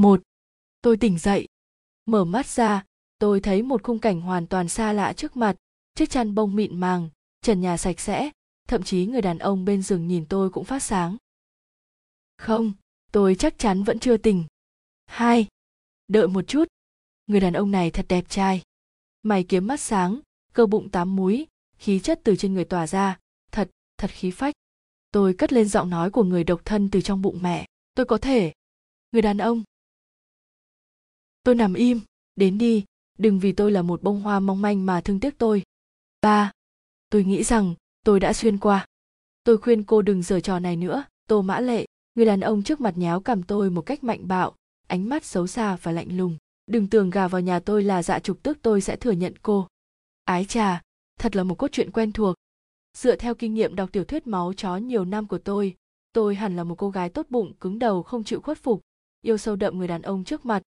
một, tôi tỉnh dậy. Mở mắt ra, tôi thấy một khung cảnh hoàn toàn xa lạ trước mặt. Chiếc chăn bông mịn màng, trần nhà sạch sẽ, thậm chí người đàn ông bên giường nhìn tôi cũng phát sáng. Không, tôi chắc chắn vẫn chưa tỉnh. Hai, đợi một chút. Người đàn ông này thật đẹp trai. Mày kiếm mắt sáng, cơ bụng tám múi, khí chất từ trên người tỏa ra. Thật thật khí phách. Tôi cất lên giọng nói của người độc thân từ trong bụng mẹ. Tôi có thể. Người đàn ông tôi nằm im. Đến đi. Đừng vì tôi là một bông hoa mong manh mà thương tiếc tôi. Ba. Tôi nghĩ rằng tôi đã xuyên qua. Tôi khuyên cô đừng giở trò này nữa. Tô mã lệ, người đàn ông trước mặt nháo cầm tôi một cách mạnh bạo, ánh mắt xấu xa và lạnh lùng. Đừng tưởng gà vào nhà tôi là dạ trục tức tôi sẽ thừa nhận cô. Ái trà thật là một cốt truyện quen thuộc. Dựa theo kinh nghiệm đọc tiểu thuyết máu chó nhiều năm của tôi tôi hẳn là một cô gái tốt bụng, cứng đầu, không chịu khuất phục, yêu sâu đậm người đàn ông trước mặt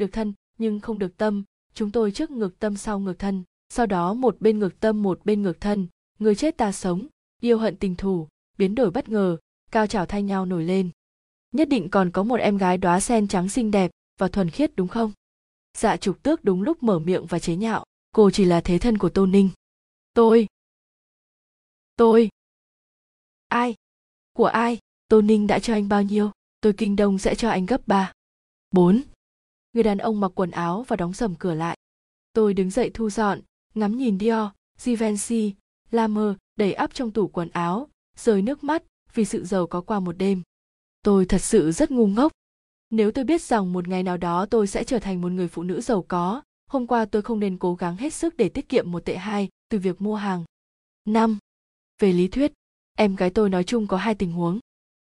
được thân, nhưng không được tâm. Chúng tôi trước ngược tâm sau ngược thân, sau đó một bên ngược tâm một bên ngược thân. Người chết ta sống, yêu hận tình thù, biến đổi bất ngờ, cao trào thay nhau nổi lên. Nhất định còn có một em gái đóa sen trắng xinh đẹp và thuần khiết đúng không? Dạ trục tước đúng lúc mở miệng và chế nhạo. Cô chỉ là thế thân của tô ninh. Tôi. Tôi. Ai? Của ai? Tô ninh đã cho anh bao nhiêu? Tôi kinh đông sẽ cho anh gấp ba. Bốn người đàn ông mặc quần áo và đóng sầm cửa lại. Tôi đứng dậy thu dọn, ngắm nhìn dior, givenchy, lamer đầy ắp trong tủ quần áo, rơi nước mắt vì sự giàu có qua một đêm. Tôi thật sự rất ngu ngốc. Nếu tôi biết rằng một ngày nào đó tôi sẽ trở thành một người phụ nữ giàu có, hôm qua tôi không nên cố gắng hết sức để tiết kiệm một tệ hai từ việc mua hàng. Năm. Về lý thuyết, em gái tôi nói chung có hai tình huống.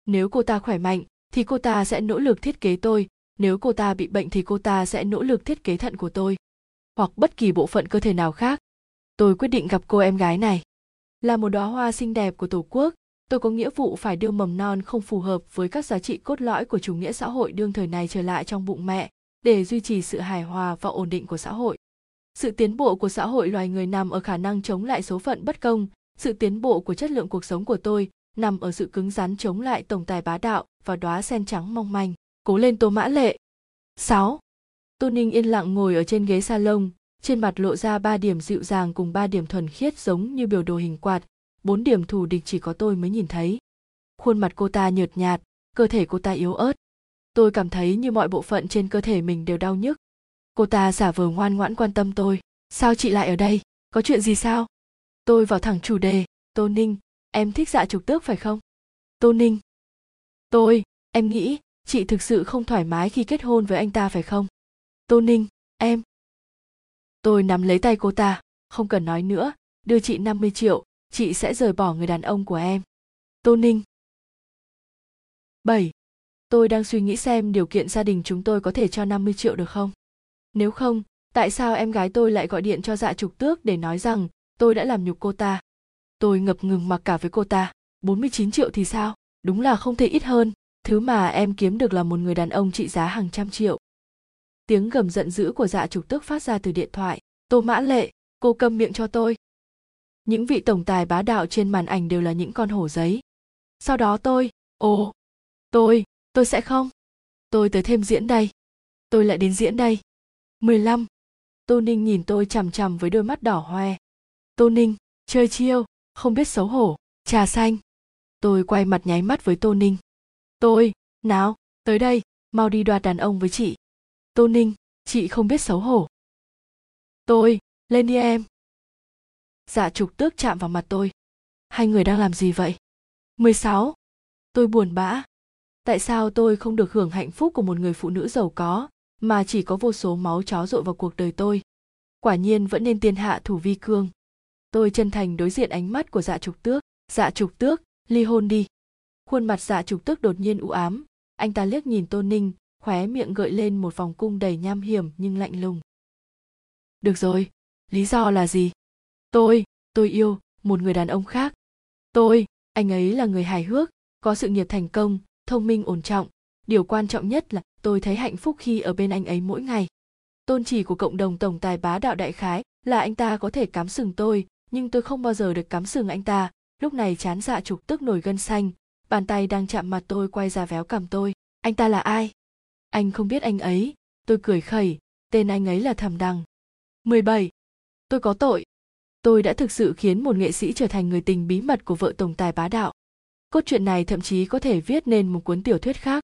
Nếu cô ta khỏe mạnh, thì cô ta sẽ nỗ lực thiết kế tôi nếu cô ta bị bệnh thì cô ta sẽ nỗ lực thiết kế thận của tôi, hoặc bất kỳ bộ phận cơ thể nào khác. Tôi quyết định gặp cô em gái này. Là một đóa hoa xinh đẹp của tổ quốc, tôi có nghĩa vụ phải đưa mầm non không phù hợp với các giá trị cốt lõi của chủ nghĩa xã hội đương thời này trở lại trong bụng mẹ, để duy trì sự hài hòa và ổn định của xã hội. Sự tiến bộ của xã hội loài người nằm ở khả năng chống lại số phận bất công. Sự tiến bộ của chất lượng cuộc sống của tôi nằm ở sự cứng rắn chống lại tổng tài bá đạo và đóa sen trắng mong manh cố lên tô mã lệ 6. Tô Ninh yên lặng ngồi ở trên ghế salon, trên mặt lộ ra ba điểm dịu dàng cùng ba điểm thuần khiết giống như biểu đồ hình quạt, bốn điểm thù địch chỉ có tôi mới nhìn thấy. Khuôn mặt cô ta nhợt nhạt, cơ thể cô ta yếu ớt. Tôi cảm thấy như mọi bộ phận trên cơ thể mình đều đau nhức. Cô ta giả vờ ngoan ngoãn quan tâm tôi. Sao chị lại ở đây? Có chuyện gì sao? Tôi vào thẳng chủ đề. Tô Ninh, em thích dạ trục tước phải không? Tô Ninh. Tôi, em nghĩ, chị thực sự không thoải mái khi kết hôn với anh ta phải không? Tô Ninh, em. Tôi nắm lấy tay cô ta, không cần nói nữa, đưa chị 50 triệu, chị sẽ rời bỏ người đàn ông của em. Tô Ninh. 7. Tôi đang suy nghĩ xem điều kiện gia đình chúng tôi có thể cho 50 triệu được không? Nếu không, tại sao em gái tôi lại gọi điện cho dạ trục tước để nói rằng tôi đã làm nhục cô ta? Tôi ngập ngừng mặc cả với cô ta. 49 triệu thì sao? Đúng là không thể ít hơn. Thứ mà em kiếm được là một người đàn ông trị giá hàng trăm triệu. Tiếng gầm giận dữ của dạ trục tức phát ra từ điện thoại. Tô mã lệ, cô câm miệng cho tôi những vị tổng tài bá đạo trên màn ảnh đều là những con hổ giấy sau đó tôi ồ tôi tôi sẽ không tôi tới thêm diễn đây tôi lại đến diễn đây 15. Tô Ninh nhìn tôi chằm chằm với đôi mắt đỏ hoe. Tô Ninh, chơi chiêu, không biết xấu hổ, trà xanh. Tôi quay mặt nháy mắt với Tô Ninh. Tôi, nào, tới đây, mau đi đoạt đàn ông với chị. Tô Ninh, chị không biết xấu hổ. Tôi, lên đi em dạ trục tước chạm vào mặt tôi hai người đang làm gì vậy 16. Tôi buồn bã. Tại sao tôi không được hưởng hạnh phúc của một người phụ nữ giàu có, mà chỉ có vô số máu chó dội vào cuộc đời tôi? Quả nhiên vẫn nên tiên hạ thủ vi cương. Tôi chân thành đối diện ánh mắt của dạ trục tước. Dạ trục tước, ly hôn đi. Khuôn mặt dạ trục tức đột nhiên u ám. Anh ta liếc nhìn Tô Ninh, khóe miệng gợi lên một vòng cung đầy nham hiểm nhưng lạnh lùng. Được rồi, lý do là gì? tôi tôi yêu một người đàn ông khác tôi anh ấy là người hài hước có sự nghiệp thành công thông minh ổn trọng điều quan trọng nhất là tôi thấy hạnh phúc khi ở bên anh ấy mỗi ngày tôn chỉ của cộng đồng tổng tài bá đạo đại khái là anh ta có thể cắm sừng tôi nhưng tôi không bao giờ được cắm sừng anh ta lúc này chán dạ trục tức nổi gân xanh bàn tay đang chạm mặt tôi quay ra véo cằm tôi anh ta là ai Anh không biết anh ấy, tôi cười khẩy, tên anh ấy là Thẩm Đằng. 17. Tôi có tội. Tôi đã thực sự khiến một nghệ sĩ trở thành người tình bí mật của vợ tổng tài bá đạo. Cốt truyện này thậm chí có thể viết nên một cuốn tiểu thuyết khác.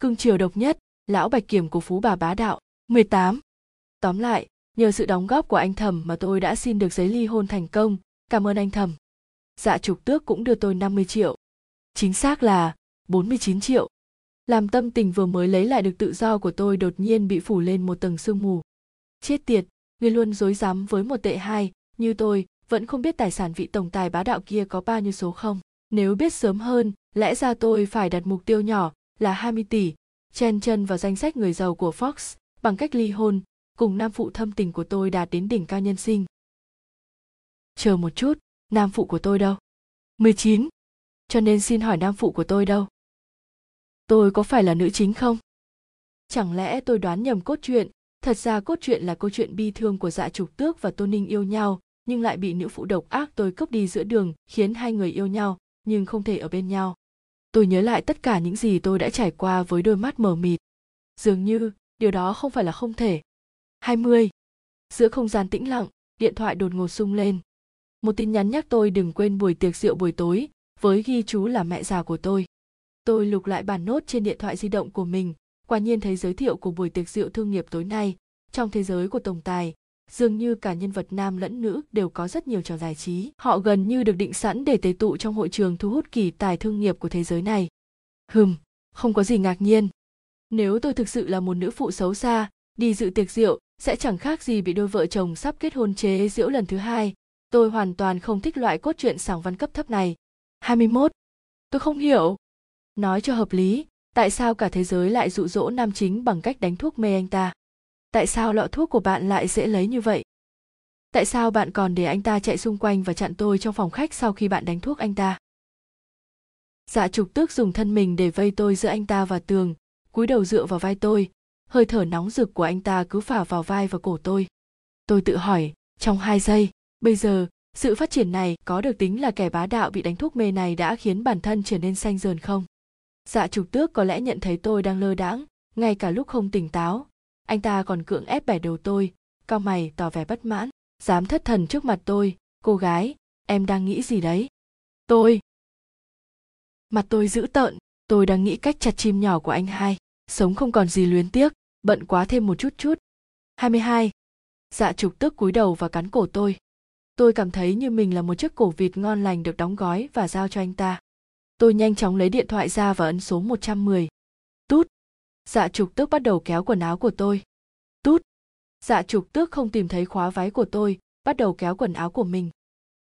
Cưng chiều độc nhất, lão bạch kiểm của phú bà bá đạo. 18. Tóm lại, nhờ sự đóng góp của anh Thẩm mà tôi đã xin được giấy ly hôn thành công, cảm ơn anh Thẩm. Dạ trục tước cũng đưa tôi 50 triệu. Chính xác là 49 triệu. Làm tâm tình vừa mới lấy lại được tự do của tôi đột nhiên bị phủ lên một tầng sương mù. Chết tiệt, người luôn dối rắm với một tệ hai, như tôi, vẫn không biết tài sản vị tổng tài bá đạo kia có bao nhiêu số không. Nếu biết sớm hơn, lẽ ra tôi phải đặt mục tiêu nhỏ là 20 tỷ, chen chân vào danh sách người giàu của Fox bằng cách ly hôn, cùng nam phụ thâm tình của tôi đạt đến đỉnh cao nhân sinh. Chờ một chút, nam phụ của tôi đâu? 19. Cho nên xin hỏi nam phụ của tôi đâu? Tôi có phải là nữ chính không? Chẳng lẽ tôi đoán nhầm cốt truyện, thật ra cốt truyện là câu chuyện bi thương của dạ trục tước và tô ninh yêu nhau, nhưng lại bị nữ phụ độc ác tôi cướp đi giữa đường, khiến hai người yêu nhau, nhưng không thể ở bên nhau. Tôi nhớ lại tất cả những gì tôi đã trải qua với đôi mắt mờ mịt. Dường như, điều đó không phải là không thể. 20. Giữa không gian tĩnh lặng, điện thoại đột ngột sung lên. Một tin nhắn nhắc tôi đừng quên buổi tiệc rượu buổi tối, với ghi chú là mẹ già của tôi. Tôi lục lại bản nốt trên điện thoại di động của mình, quả nhiên thấy giới thiệu của buổi tiệc rượu thương nghiệp tối nay. Trong thế giới của tổng tài, dường như cả nhân vật nam lẫn nữ đều có rất nhiều trò giải trí. Họ gần như được định sẵn để tề tụ trong hội trường thu hút kỳ tài thương nghiệp của thế giới này. Hừm, không có gì ngạc nhiên. Nếu tôi thực sự là một nữ phụ xấu xa, đi dự tiệc rượu sẽ chẳng khác gì bị đôi vợ chồng sắp kết hôn chế giễu lần thứ hai. Tôi hoàn toàn không thích loại cốt truyện sảng văn cấp thấp này. 21. Tôi không hiểu. Nói cho hợp lý, tại sao cả thế giới lại dụ dỗ nam chính bằng cách đánh thuốc mê anh ta? Tại sao lọ thuốc của bạn lại dễ lấy như vậy? Tại sao bạn còn để anh ta chạy xung quanh và chặn tôi trong phòng khách sau khi bạn đánh thuốc anh ta? Dạ trục tước dùng thân mình để vây tôi giữa anh ta và tường, cúi đầu dựa vào vai tôi, hơi thở nóng rực của anh ta cứ phả vào vai và cổ tôi. Tôi tự hỏi, trong hai giây, bây giờ, sự phát triển này có được tính là kẻ bá đạo bị đánh thuốc mê này đã khiến bản thân trở nên xanh dờn không? Dạ trục tước có lẽ nhận thấy tôi đang lơ đãng, ngay cả lúc không tỉnh táo. Anh ta còn cưỡng ép bẻ đầu tôi, cao mày tỏ vẻ bất mãn, dám thất thần trước mặt tôi, cô gái, em đang nghĩ gì đấy? Tôi. Mặt tôi dữ tợn, tôi đang nghĩ cách chặt chim nhỏ của anh hai, sống không còn gì luyến tiếc, bận quá thêm một chút chút. 22. Dạ trục tước cúi đầu và cắn cổ tôi. Tôi cảm thấy như mình là một chiếc cổ vịt ngon lành được đóng gói và giao cho anh ta. Tôi nhanh chóng lấy điện thoại ra và ấn số 110. Tút. Dạ trục tước bắt đầu kéo quần áo của tôi. Tút. Dạ trục tước không tìm thấy khóa váy của tôi, bắt đầu kéo quần áo của mình.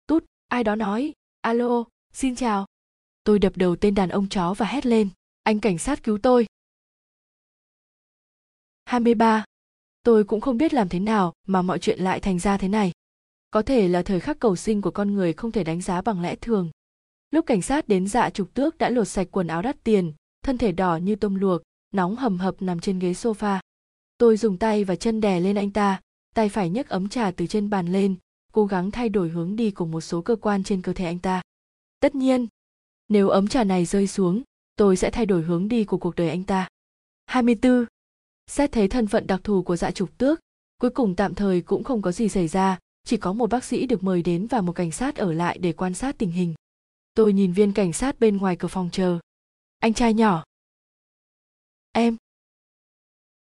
Tút, ai đó nói, alo, xin chào. Tôi đập đầu tên đàn ông chó và hét lên, anh cảnh sát cứu tôi. 23. Tôi cũng không biết làm thế nào mà mọi chuyện lại thành ra thế này. Có thể là thời khắc cầu sinh của con người không thể đánh giá bằng lẽ thường. Lúc cảnh sát đến dạ trục tước đã lột sạch quần áo đắt tiền, thân thể đỏ như tôm luộc, nóng hầm hập nằm trên ghế sofa. Tôi dùng tay và chân đè lên anh ta, tay phải nhấc ấm trà từ trên bàn lên, cố gắng thay đổi hướng đi của một số cơ quan trên cơ thể anh ta. Tất nhiên, nếu ấm trà này rơi xuống, tôi sẽ thay đổi hướng đi của cuộc đời anh ta. 24. Xét thấy thân phận đặc thù của dạ trục tước, cuối cùng tạm thời cũng không có gì xảy ra, chỉ có một bác sĩ được mời đến và một cảnh sát ở lại để quan sát tình hình. Tôi nhìn viên cảnh sát bên ngoài cửa phòng chờ. Anh trai nhỏ. Em.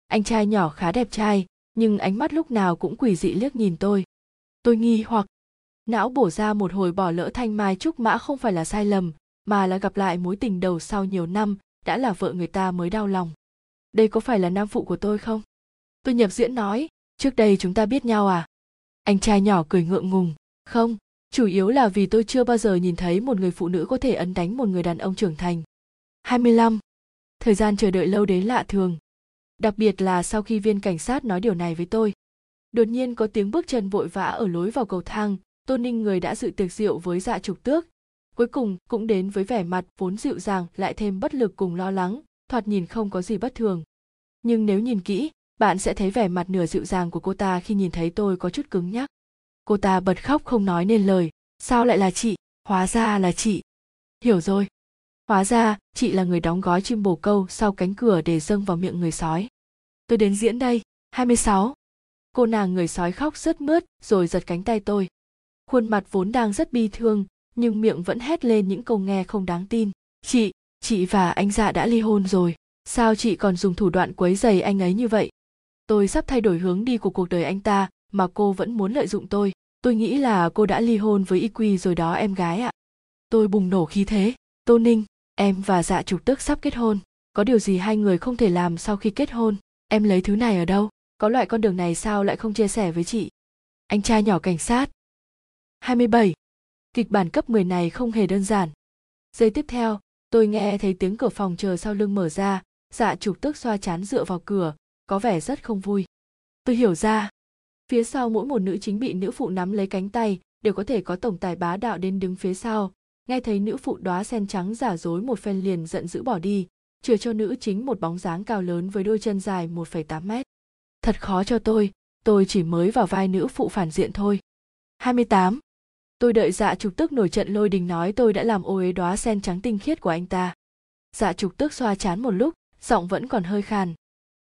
Anh trai nhỏ khá đẹp trai, nhưng ánh mắt lúc nào cũng quỷ dị liếc nhìn tôi. Tôi nghi hoặc não bổ ra một hồi bỏ lỡ thanh mai trúc mã không phải là sai lầm, mà là gặp lại mối tình đầu sau nhiều năm, đã là vợ người ta mới đau lòng. Đây có phải là nam phụ của tôi không? Tôi nhập diễn nói, trước đây chúng ta biết nhau à? Anh trai nhỏ cười ngượng ngùng, không, chủ yếu là vì tôi chưa bao giờ nhìn thấy một người phụ nữ có thể ấn đánh một người đàn ông trưởng thành. 25. Thời gian chờ đợi lâu đến lạ thường. Đặc biệt là sau khi viên cảnh sát nói điều này với tôi. Đột nhiên có tiếng bước chân vội vã ở lối vào cầu thang, Tôn Ninh người đã dự tiệc rượu với dạ trục tước. Cuối cùng cũng đến với vẻ mặt vốn dịu dàng lại thêm bất lực cùng lo lắng, thoạt nhìn không có gì bất thường. Nhưng nếu nhìn kỹ, bạn sẽ thấy vẻ mặt nửa dịu dàng của cô ta khi nhìn thấy tôi có chút cứng nhắc cô ta bật khóc không nói nên lời sao lại là chị hóa ra là chị hiểu rồi Hóa ra, chị là người đóng gói chim bồ câu sau cánh cửa để dâng vào miệng người sói. Tôi đến diễn đây, 26. Cô nàng người sói khóc rất mướt rồi giật cánh tay tôi. Khuôn mặt vốn đang rất bi thương, nhưng miệng vẫn hét lên những câu nghe không đáng tin. Chị, chị và anh dạ đã ly hôn rồi. Sao chị còn dùng thủ đoạn quấy giày anh ấy như vậy? Tôi sắp thay đổi hướng đi của cuộc đời anh ta mà cô vẫn muốn lợi dụng tôi. Tôi nghĩ là cô đã ly hôn với Y Quy rồi đó em gái ạ. Tôi bùng nổ khí thế. Tô Ninh, em và dạ trục tức sắp kết hôn. Có điều gì hai người không thể làm sau khi kết hôn? Em lấy thứ này ở đâu? Có loại con đường này sao lại không chia sẻ với chị? Anh trai nhỏ cảnh sát. 27. Kịch bản cấp 10 này không hề đơn giản. Giây tiếp theo, tôi nghe thấy tiếng cửa phòng chờ sau lưng mở ra, dạ trục tức xoa chán dựa vào cửa, có vẻ rất không vui. Tôi hiểu ra. Phía sau mỗi một nữ chính bị nữ phụ nắm lấy cánh tay đều có thể có tổng tài bá đạo đến đứng phía sau. Nghe thấy nữ phụ đóa sen trắng giả dối một phen liền giận dữ bỏ đi, chừa cho nữ chính một bóng dáng cao lớn với đôi chân dài 1,8 mét. Thật khó cho tôi, tôi chỉ mới vào vai nữ phụ phản diện thôi. 28. Tôi đợi dạ trục tức nổi trận lôi đình nói tôi đã làm ô uế đóa sen trắng tinh khiết của anh ta. Dạ trục tức xoa chán một lúc, giọng vẫn còn hơi khàn.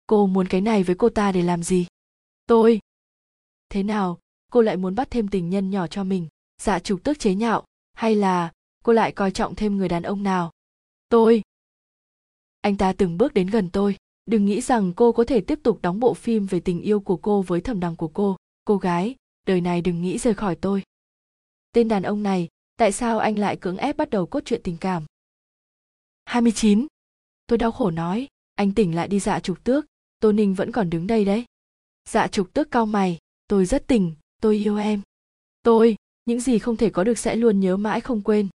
Cô muốn cái này với cô ta để làm gì? Tôi. Thế nào, cô lại muốn bắt thêm tình nhân nhỏ cho mình? Dạ trục tức chế nhạo, hay là cô lại coi trọng thêm người đàn ông nào? Tôi. Anh ta từng bước đến gần tôi, đừng nghĩ rằng cô có thể tiếp tục đóng bộ phim về tình yêu của cô với thẩm đằng của cô. Cô gái, đời này đừng nghĩ rời khỏi tôi. Tên đàn ông này, tại sao anh lại cưỡng ép bắt đầu cốt truyện tình cảm? 29. Tôi đau khổ nói, anh tỉnh lại đi dạ trục tước, tô ninh vẫn còn đứng đây đấy. Dạ trục tước cao mày tôi rất tỉnh tôi yêu em. Tôi những gì không thể có được sẽ luôn nhớ mãi không quên.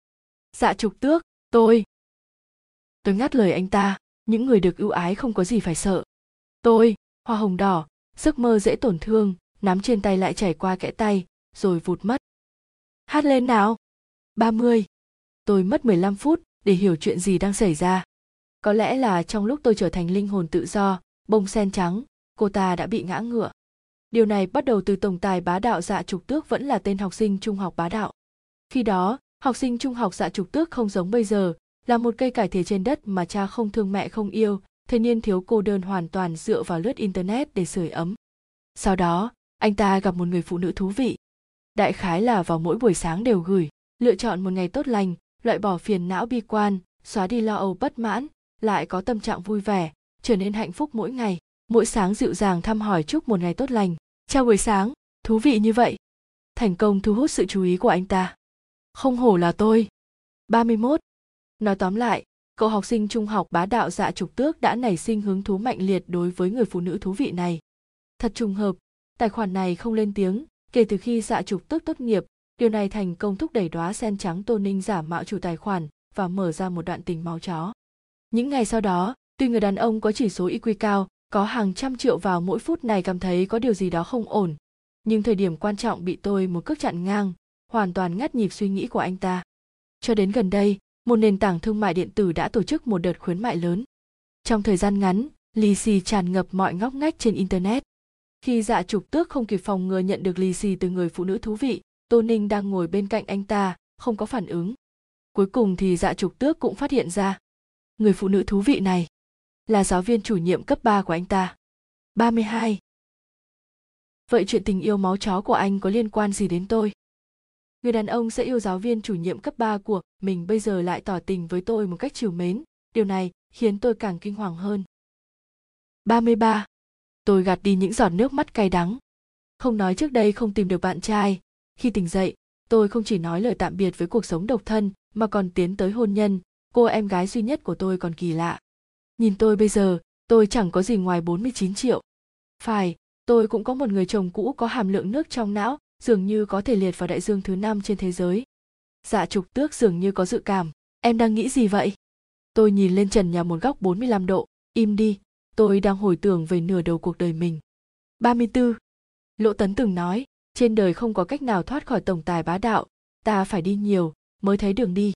Dạ trục tước tôi. Tôi ngắt lời anh ta những người được ưu ái không có gì phải sợ. Tôi hoa hồng đỏ giấc mơ dễ tổn thương nắm trên tay lại chảy qua kẽ tay rồi vụt mất. Hát lên nào. 30. Tôi mất 15 phút để hiểu chuyện gì đang xảy ra. Có lẽ là trong lúc tôi trở thành linh hồn tự do, bông sen trắng, cô ta đã bị ngã ngựa. Điều này bắt đầu từ tổng tài bá đạo dạ trục tước vẫn là tên học sinh trung học bá đạo. Khi đó, học sinh trung học dạ trục tước không giống bây giờ, là một cây cải thể trên đất mà cha không thương mẹ không yêu, thế niên thiếu cô đơn hoàn toàn dựa vào lướt internet để sưởi ấm. Sau đó, anh ta gặp một người phụ nữ thú vị. Đại khái là vào mỗi buổi sáng đều gửi, lựa chọn một ngày tốt lành, loại bỏ phiền não bi quan, xóa đi lo âu bất mãn, lại có tâm trạng vui vẻ, trở nên hạnh phúc mỗi ngày mỗi sáng dịu dàng thăm hỏi chúc một ngày tốt lành chào buổi sáng thú vị như vậy thành công thu hút sự chú ý của anh ta không hổ là tôi 31. Nói tóm lại, cậu học sinh trung học bá đạo dạ trục tước đã nảy sinh hứng thú mạnh liệt đối với người phụ nữ thú vị này. Thật trùng hợp, tài khoản này không lên tiếng, kể từ khi dạ trục tước tốt nghiệp, điều này thành công thúc đẩy đóa sen trắng Tô Ninh giả mạo chủ tài khoản và mở ra một đoạn tình máu chó. Những ngày sau đó, tuy người đàn ông có chỉ số IQ cao, có hàng trăm triệu vào mỗi phút này cảm thấy có điều gì đó không ổn. Nhưng thời điểm quan trọng bị tôi một cước chặn ngang hoàn toàn ngắt nhịp suy nghĩ của anh ta. Cho đến gần đây một nền tảng thương mại điện tử đã tổ chức một đợt khuyến mại lớn. Trong thời gian ngắn lì xì tràn ngập mọi ngóc ngách trên internet. Khi dạ trục tước không kịp phòng ngừa nhận được lì xì từ người phụ nữ thú vị tô ninh đang ngồi bên cạnh anh ta không có phản ứng. Cuối cùng thì dạ trục tước cũng phát hiện ra. Người phụ nữ thú vị này là giáo viên chủ nhiệm cấp 3 của anh ta. 32. Vậy chuyện tình yêu máu chó của anh có liên quan gì đến tôi? Người đàn ông sẽ yêu giáo viên chủ nhiệm cấp 3 của mình bây giờ lại tỏ tình với tôi một cách chiều mến. Điều này khiến tôi càng kinh hoàng hơn. 33. Tôi gạt đi những giọt nước mắt cay đắng. Không nói trước đây không tìm được bạn trai. Khi tỉnh dậy, tôi không chỉ nói lời tạm biệt với cuộc sống độc thân mà còn tiến tới hôn nhân. Cô em gái duy nhất của tôi còn kỳ lạ. Nhìn tôi bây giờ, tôi chẳng có gì ngoài 49 triệu. Phải, tôi cũng có một người chồng cũ có hàm lượng nước trong não, dường như có thể liệt vào đại dương thứ năm trên thế giới. Dạ trục tước dường như có dự cảm. Em đang nghĩ gì vậy? Tôi nhìn lên trần nhà một góc 45 độ, im đi, tôi đang hồi tưởng về nửa đầu cuộc đời mình. 34. Lỗ Tấn từng nói, trên đời không có cách nào thoát khỏi tổng tài bá đạo, ta phải đi nhiều mới thấy đường đi.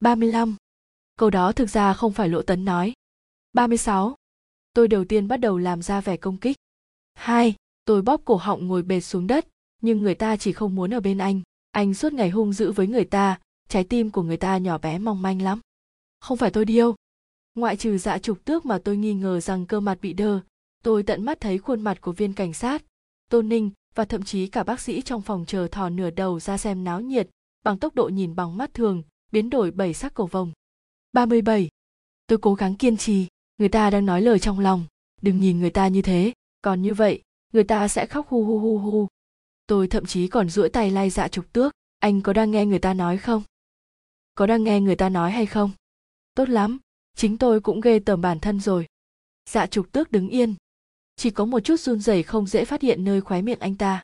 35. Câu đó thực ra không phải Lỗ Tấn nói, 36. Tôi đầu tiên bắt đầu làm ra vẻ công kích. 2. Tôi bóp cổ họng ngồi bệt xuống đất, nhưng người ta chỉ không muốn ở bên anh. Anh suốt ngày hung dữ với người ta, trái tim của người ta nhỏ bé mong manh lắm. không phải tôi điêu ngoại trừ dạ trục tước mà tôi nghi ngờ rằng cơ mặt bị đơ tôi tận mắt thấy khuôn mặt của viên cảnh sát tôn ninh và thậm chí cả bác sĩ trong phòng chờ thò nửa đầu ra xem náo nhiệt bằng tốc độ nhìn bằng mắt thường biến đổi bảy sắc cầu vồng 37. Tôi cố gắng kiên trì, người ta đang nói lời trong lòng, đừng nhìn người ta như thế, còn như vậy, người ta sẽ khóc hu hu hu hu. Tôi thậm chí còn duỗi tay lay dạ trục tước, anh có đang nghe người ta nói không? Có đang nghe người ta nói hay không? Tốt lắm, chính tôi cũng ghê tởm bản thân rồi. Dạ trục tước đứng yên. Chỉ có một chút run rẩy không dễ phát hiện nơi khóe miệng anh ta.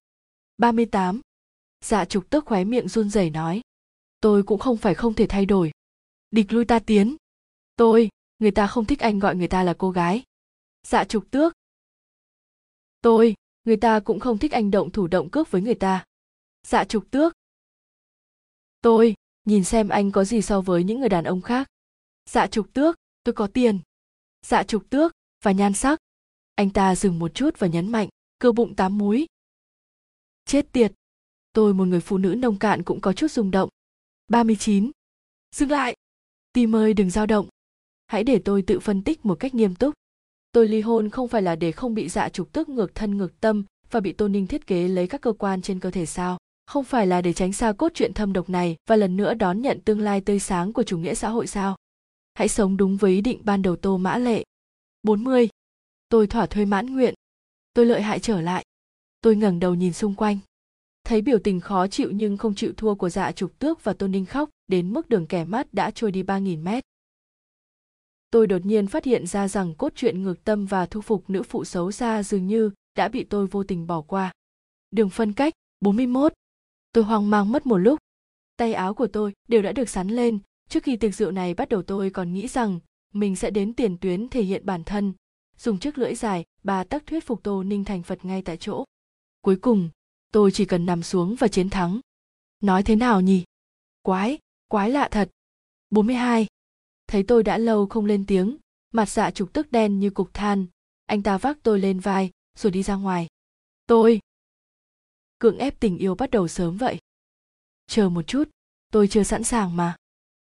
38. Dạ trục tước khóe miệng run rẩy nói. Tôi cũng không phải không thể thay đổi. Địch lui ta tiến. Tôi, người ta không thích anh gọi người ta là cô gái. Dạ trục tước. Tôi, người ta cũng không thích anh động thủ động cướp với người ta. Dạ trục tước. Tôi, nhìn xem anh có gì so với những người đàn ông khác. Dạ trục tước, tôi có tiền. Dạ trục tước, và nhan sắc. Anh ta dừng một chút và nhấn mạnh, cơ bụng tám múi. Chết tiệt. Tôi một người phụ nữ nông cạn cũng có chút rung động. 39. Dừng lại. Tim ơi đừng dao động. Hãy để tôi tự phân tích một cách nghiêm túc. Tôi ly hôn không phải là để không bị dạ trục tức ngược thân ngược tâm và bị Tô Ninh thiết kế lấy các cơ quan trên cơ thể sao. Không phải là để tránh xa cốt truyện thâm độc này và lần nữa đón nhận tương lai tươi sáng của chủ nghĩa xã hội sao. Hãy sống đúng với ý định ban đầu Tô Mã Lệ. 40. Tôi thỏa thuê mãn nguyện. Tôi lợi hại trở lại. Tôi ngẩng đầu nhìn xung quanh. Thấy biểu tình khó chịu nhưng không chịu thua của dạ trục tước và Tô Ninh khóc, đến mức đường kẻ mắt đã trôi đi 3.000 mét tôi đột nhiên phát hiện ra rằng cốt truyện ngược tâm và thu phục nữ phụ xấu xa dường như đã bị tôi vô tình bỏ qua. Đường phân cách 41. Tôi hoang mang mất một lúc. Tay áo của tôi đều đã được sắn lên, trước khi tiệc rượu này bắt đầu tôi còn nghĩ rằng mình sẽ đến tiền tuyến thể hiện bản thân, dùng chiếc lưỡi dài, bà tắc thuyết phục Tô Ninh thành Phật ngay tại chỗ. Cuối cùng, tôi chỉ cần nằm xuống và chiến thắng. Nói thế nào nhỉ? Quái, quái lạ thật. 42 thấy tôi đã lâu không lên tiếng. Mặt dạ trục tức đen như cục than. Anh ta vác tôi lên vai, rồi đi ra ngoài. Tôi! Cưỡng ép tình yêu bắt đầu sớm vậy. Chờ một chút, tôi chưa sẵn sàng mà.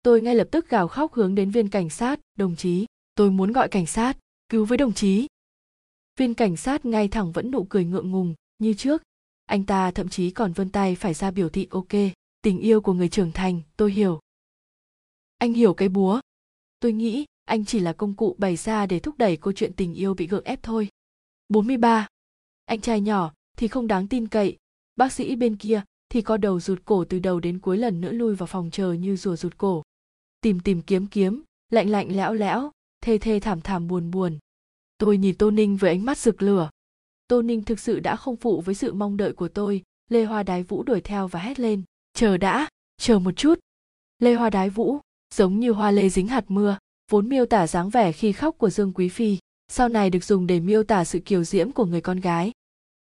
Tôi ngay lập tức gào khóc hướng đến viên cảnh sát. Đồng chí, tôi muốn gọi cảnh sát, cứu với đồng chí. Viên cảnh sát ngay thẳng vẫn nụ cười ngượng ngùng, như trước. Anh ta thậm chí còn vươn tay phải ra biểu thị, ok, tình yêu của người trưởng thành, tôi hiểu. Anh hiểu cái búa. Tôi nghĩ anh chỉ là công cụ bày ra để thúc đẩy câu chuyện tình yêu bị gượng ép thôi. 43. Anh trai nhỏ thì không đáng tin cậy, bác sĩ bên kia thì co đầu rụt cổ từ đầu đến cuối lần nữa lui vào phòng chờ như rùa rụt cổ. Tìm tìm kiếm kiếm, lạnh lạnh lẽo lẽo, thê thê thảm thảm buồn buồn. Tôi nhìn Tô Ninh với ánh mắt rực lửa. Tô Ninh thực sự đã không phụ với sự mong đợi của tôi, Lê Hoa Đái Vũ đuổi theo và hét lên, chờ đã, chờ một chút. Lê Hoa Đái Vũ, giống như hoa lê dính hạt mưa vốn miêu tả dáng vẻ khi khóc của dương quý phi sau này được dùng để miêu tả sự kiều diễm của người con gái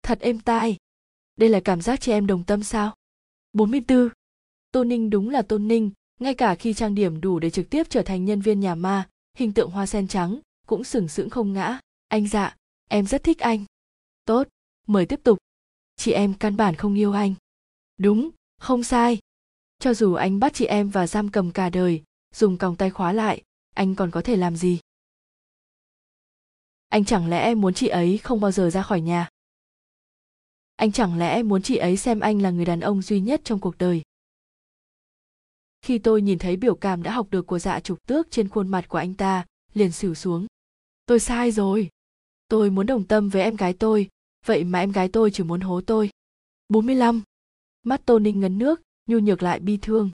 thật êm tai đây là cảm giác chị em đồng tâm sao 44. Tô Ninh đúng là Tôn Ninh, ngay cả khi trang điểm đủ để trực tiếp trở thành nhân viên nhà ma, hình tượng hoa sen trắng, cũng sừng sững không ngã. Anh dạ, em rất thích anh. Tốt, mời tiếp tục. Chị em căn bản không yêu anh. Đúng, không sai. Cho dù anh bắt chị em và giam cầm cả đời, dùng còng tay khóa lại anh còn có thể làm gì? Anh chẳng lẽ muốn chị ấy không bao giờ ra khỏi nhà? Anh chẳng lẽ muốn chị ấy xem anh là người đàn ông duy nhất trong cuộc đời? Khi tôi nhìn thấy biểu cảm đã học được của dạ trục tước trên khuôn mặt của anh ta liền xỉu xuống. Tôi sai rồi. Tôi muốn đồng tâm với em gái tôi vậy mà em gái tôi chỉ muốn hố tôi. 45. Mắt Tô Ninh ngấn nước, nhu nhược lại bi thương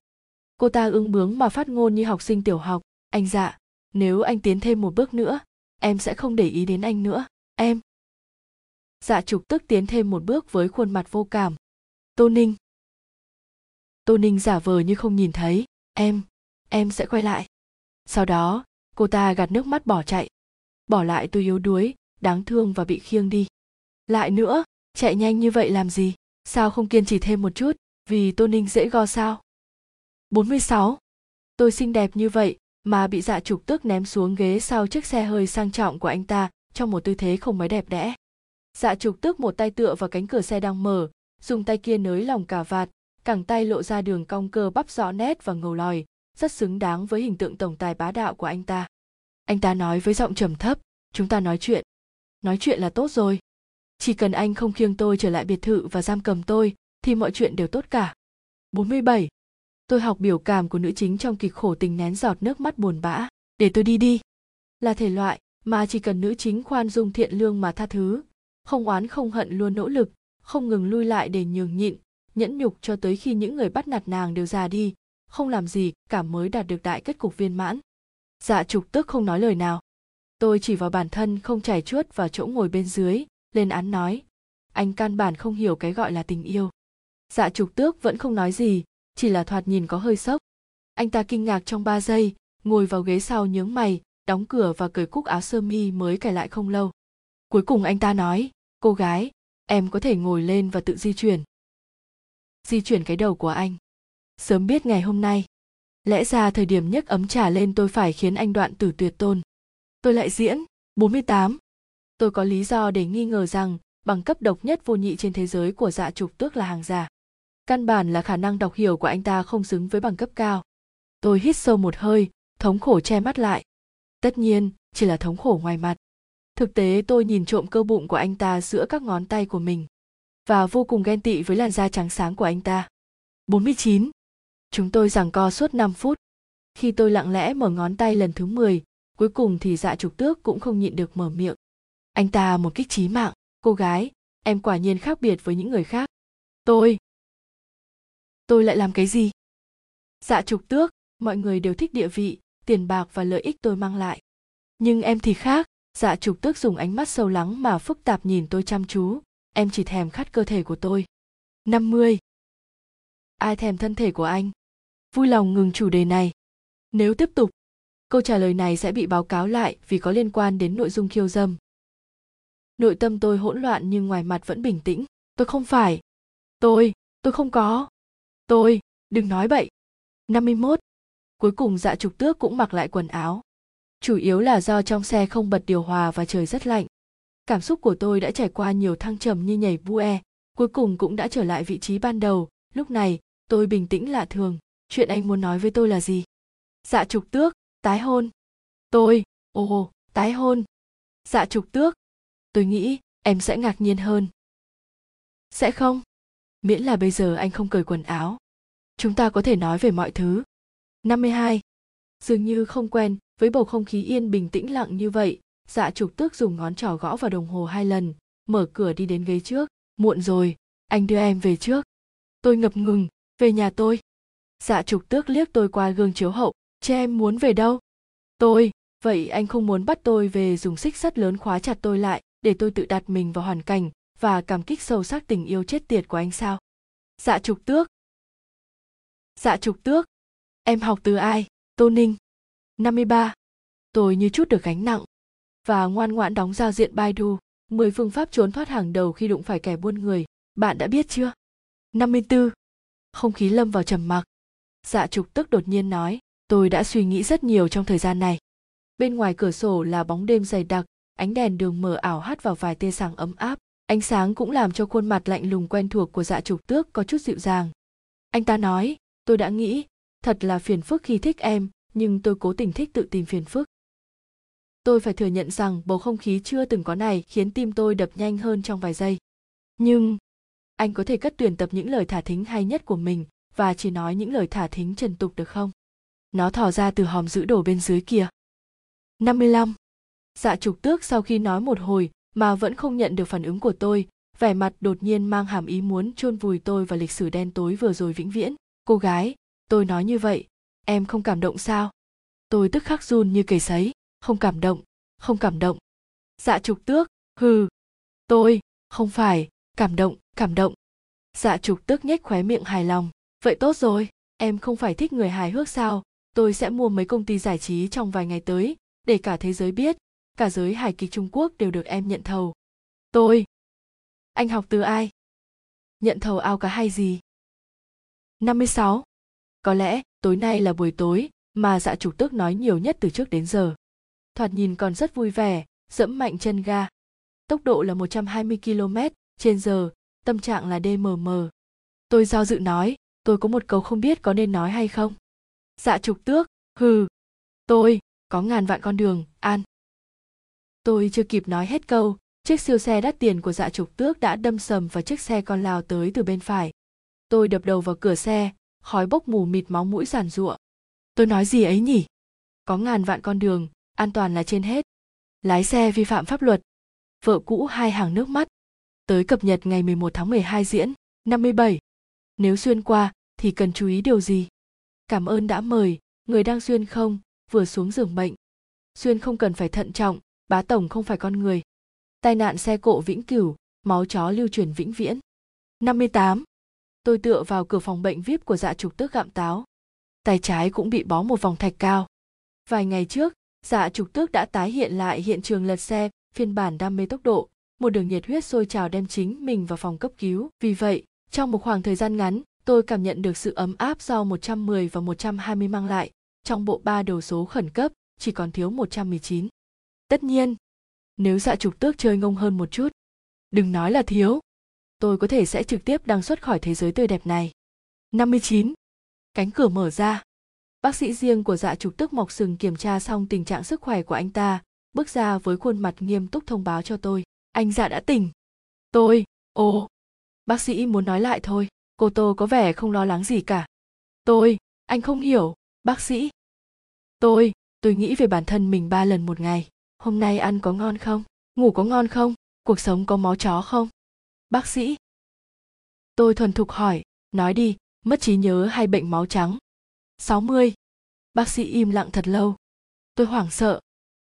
cô ta ưng bướng mà phát ngôn như học sinh tiểu học. Anh dạ nếu anh tiến thêm một bước nữa, em sẽ không để ý đến anh nữa, em. Dạ trục tức tiến thêm một bước với khuôn mặt vô cảm. Tô ninh. Tô ninh giả vờ như không nhìn thấy, em em sẽ quay lại. Sau đó, cô ta gạt nước mắt bỏ chạy. Bỏ lại tôi yếu đuối, đáng thương và bị khiêng đi. Lại nữa, chạy nhanh như vậy làm gì? Sao không kiên trì thêm một chút, vì tô ninh dễ go sao? 46. Tôi xinh đẹp như vậy mà bị dạ trục tước ném xuống ghế sau chiếc xe hơi sang trọng của anh ta trong một tư thế không mấy đẹp đẽ. Dạ trục tước một tay tựa vào cánh cửa xe đang mở, dùng tay kia nới lòng cà vạt, cẳng tay lộ ra đường cong cơ bắp rõ nét và ngầu lòi, rất xứng đáng với hình tượng tổng tài bá đạo của anh ta anh ta nói với giọng trầm thấp chúng ta nói chuyện nói chuyện là tốt rồi chỉ cần anh không khiêng tôi trở lại biệt thự và giam cầm tôi thì mọi chuyện đều tốt cả 47. Tôi học biểu cảm của nữ chính trong kịch khổ tình nén giọt nước mắt buồn bã. Để tôi đi đi. Là thể loại mà chỉ cần nữ chính khoan dung thiện lương mà tha thứ, không oán không hận luôn nỗ lực, không ngừng lui lại để nhường nhịn, nhẫn nhục cho tới khi những người bắt nạt nàng đều già đi, không làm gì cả mới đạt được đại kết cục viên mãn. Dạ trục tức không nói lời nào. Tôi chỉ vào bản thân không chảy chuốt vào chỗ ngồi bên dưới, lên án nói. Anh căn bản không hiểu cái gọi là tình yêu. Dạ trục tước vẫn không nói gì, chỉ là thoạt nhìn có hơi sốc. Anh ta kinh ngạc trong ba giây, ngồi vào ghế sau nhướng mày, đóng cửa và cởi cúc áo sơ mi mới cài lại không lâu. Cuối cùng anh ta nói, cô gái, em có thể ngồi lên và tự di chuyển. Di chuyển cái đầu của anh. Sớm biết ngày hôm nay. Lẽ ra thời điểm nhấc ấm trả lên tôi phải khiến anh đoạn tử tuyệt tôn. Tôi lại diễn, 48. Tôi có lý do để nghi ngờ rằng bằng cấp độc nhất vô nhị trên thế giới của dạ trục tước là hàng giả căn bản là khả năng đọc hiểu của anh ta không xứng với bằng cấp cao tôi hít sâu một hơi thống khổ che mắt lại tất nhiên chỉ là thống khổ ngoài mặt thực tế tôi nhìn trộm cơ bụng của anh ta giữa các ngón tay của mình và vô cùng ghen tị với làn da trắng sáng của anh ta 49. Chúng tôi giằng co suốt 5 phút. Khi tôi lặng lẽ mở ngón tay lần thứ 10, cuối cùng thì dạ trục tước cũng không nhịn được mở miệng. Anh ta một kích trí mạng, cô gái, em quả nhiên khác biệt với những người khác. Tôi, tôi lại làm cái gì dạ trục tước mọi người đều thích địa vị tiền bạc và lợi ích tôi mang lại nhưng em thì khác dạ trục tước dùng ánh mắt sâu lắng mà phức tạp nhìn tôi chăm chú em chỉ thèm khát cơ thể của tôi 50. Ai thèm thân thể của anh? Vui lòng ngừng chủ đề này. Nếu tiếp tục, câu trả lời này sẽ bị báo cáo lại vì có liên quan đến nội dung khiêu dâm. Nội tâm tôi hỗn loạn nhưng ngoài mặt vẫn bình tĩnh. Tôi không phải. Tôi, tôi không có. Tôi, đừng nói bậy. 51. Cuối cùng dạ trục tước cũng mặc lại quần áo. Chủ yếu là do trong xe không bật điều hòa và trời rất lạnh. Cảm xúc của tôi đã trải qua nhiều thăng trầm như nhảy bue, cuối cùng cũng đã trở lại vị trí ban đầu. Lúc này, tôi bình tĩnh lạ thường. Chuyện anh muốn nói với tôi là gì? Dạ trục tước, tái hôn. Tôi, ồ, tái hôn. Dạ trục tước. Tôi nghĩ em sẽ ngạc nhiên hơn. Sẽ không? Miễn là bây giờ anh không cởi quần áo. Chúng ta có thể nói về mọi thứ. 52. Dường như không quen với bầu không khí yên bình tĩnh lặng như vậy, dạ trục tước dùng ngón trỏ gõ vào đồng hồ hai lần, mở cửa đi đến ghế trước. Muộn rồi, anh đưa em về trước. Tôi ngập ngừng, về nhà tôi. Dạ trục tước liếc tôi qua gương chiếu hậu, che em muốn về đâu? Tôi, vậy anh không muốn bắt tôi về dùng xích sắt lớn khóa chặt tôi lại để tôi tự đặt mình vào hoàn cảnh và cảm kích sâu sắc tình yêu chết tiệt của anh sao dạ trục tước dạ trục tước em học từ ai tô ninh 53. tôi như chút được gánh nặng và ngoan ngoãn đóng giao diện Baidu, 10 phương pháp trốn thoát hàng đầu khi đụng phải kẻ buôn người, bạn đã biết chưa? 54. Không khí lâm vào trầm mặc. Dạ trục tức đột nhiên nói, tôi đã suy nghĩ rất nhiều trong thời gian này. Bên ngoài cửa sổ là bóng đêm dày đặc, ánh đèn đường mờ ảo hắt vào vài tia sáng ấm áp ánh sáng cũng làm cho khuôn mặt lạnh lùng quen thuộc của dạ trục tước có chút dịu dàng. Anh ta nói, tôi đã nghĩ, thật là phiền phức khi thích em, nhưng tôi cố tình thích tự tìm phiền phức. Tôi phải thừa nhận rằng bầu không khí chưa từng có này khiến tim tôi đập nhanh hơn trong vài giây. Nhưng, anh có thể cất tuyển tập những lời thả thính hay nhất của mình và chỉ nói những lời thả thính trần tục được không? Nó thò ra từ hòm giữ đồ bên dưới kia. 55. Dạ trục tước sau khi nói một hồi mà vẫn không nhận được phản ứng của tôi. Vẻ mặt đột nhiên mang hàm ý muốn chôn vùi tôi vào lịch sử đen tối vừa rồi vĩnh viễn. Cô gái, tôi nói như vậy, em không cảm động sao? Tôi tức khắc run như cầy sấy. Không cảm động, không cảm động. Dạ trục tước, hừ. Tôi, không phải, cảm động cảm động. Dạ trục tước nhếch khóe miệng hài lòng. Vậy tốt rồi, em không phải thích người hài hước sao? Tôi sẽ mua mấy công ty giải trí trong vài ngày tới, để cả thế giới biết cả giới hài kịch Trung Quốc đều được em nhận thầu. Tôi. Anh học từ ai? Nhận thầu ao cá hay gì? 56. Có lẽ tối nay là buổi tối mà dạ chủ tước nói nhiều nhất từ trước đến giờ. Thoạt nhìn còn rất vui vẻ, dẫm mạnh chân ga. Tốc độ là 120 km trên giờ, tâm trạng là DMM. Tôi do dự nói, tôi có một câu không biết có nên nói hay không. Dạ trục tước, hừ. Tôi, có ngàn vạn con đường, an. Tôi chưa kịp nói hết câu, chiếc siêu xe đắt tiền của dạ trục tước đã đâm sầm vào chiếc xe con lao tới từ bên phải. Tôi đập đầu vào cửa xe, khói bốc mù mịt máu mũi giàn giụa. Tôi nói gì ấy nhỉ? Có ngàn vạn con đường, an toàn là trên hết. Lái xe vi phạm pháp luật. Vợ cũ hai hàng nước mắt. Tới cập nhật ngày 11 tháng 12 diễn, 57. Nếu xuyên qua thì cần chú ý điều gì? Cảm ơn đã mời, người đang xuyên không, vừa xuống giường bệnh. Xuyên không cần phải thận trọng, bá tổng không phải con người. Tai nạn xe cộ vĩnh cửu, máu chó lưu truyền vĩnh viễn. 58. Tôi tựa vào cửa phòng bệnh VIP của dạ trục tước gặm táo. Tay trái cũng bị bó một vòng thạch cao. Vài ngày trước, dạ trục tước đã tái hiện lại hiện trường lật xe, phiên bản đam mê tốc độ, một đường nhiệt huyết sôi trào đem chính mình vào phòng cấp cứu. Vì vậy, trong một khoảng thời gian ngắn, tôi cảm nhận được sự ấm áp do 110 và 120 mang lại. Trong bộ ba đầu số khẩn cấp, chỉ còn thiếu 119. Tất nhiên, nếu dạ trục tước chơi ngông hơn một chút, đừng nói là thiếu. Tôi có thể sẽ trực tiếp đăng xuất khỏi thế giới tươi đẹp này. 59. Cánh cửa mở ra. Bác sĩ riêng của dạ trục tước mọc sừng kiểm tra xong tình trạng sức khỏe của anh ta, bước ra với khuôn mặt nghiêm túc thông báo cho tôi. Anh dạ đã tỉnh. Tôi, ồ. Bác sĩ muốn nói lại thôi, cô Tô có vẻ không lo lắng gì cả. Tôi, anh không hiểu, bác sĩ. Tôi, tôi nghĩ về bản thân mình ba lần một ngày hôm nay ăn có ngon không ngủ có ngon không cuộc sống có máu chó không bác sĩ tôi thuần thục hỏi nói đi mất trí nhớ hay bệnh máu trắng 60. Bác sĩ im lặng thật lâu. Tôi hoảng sợ.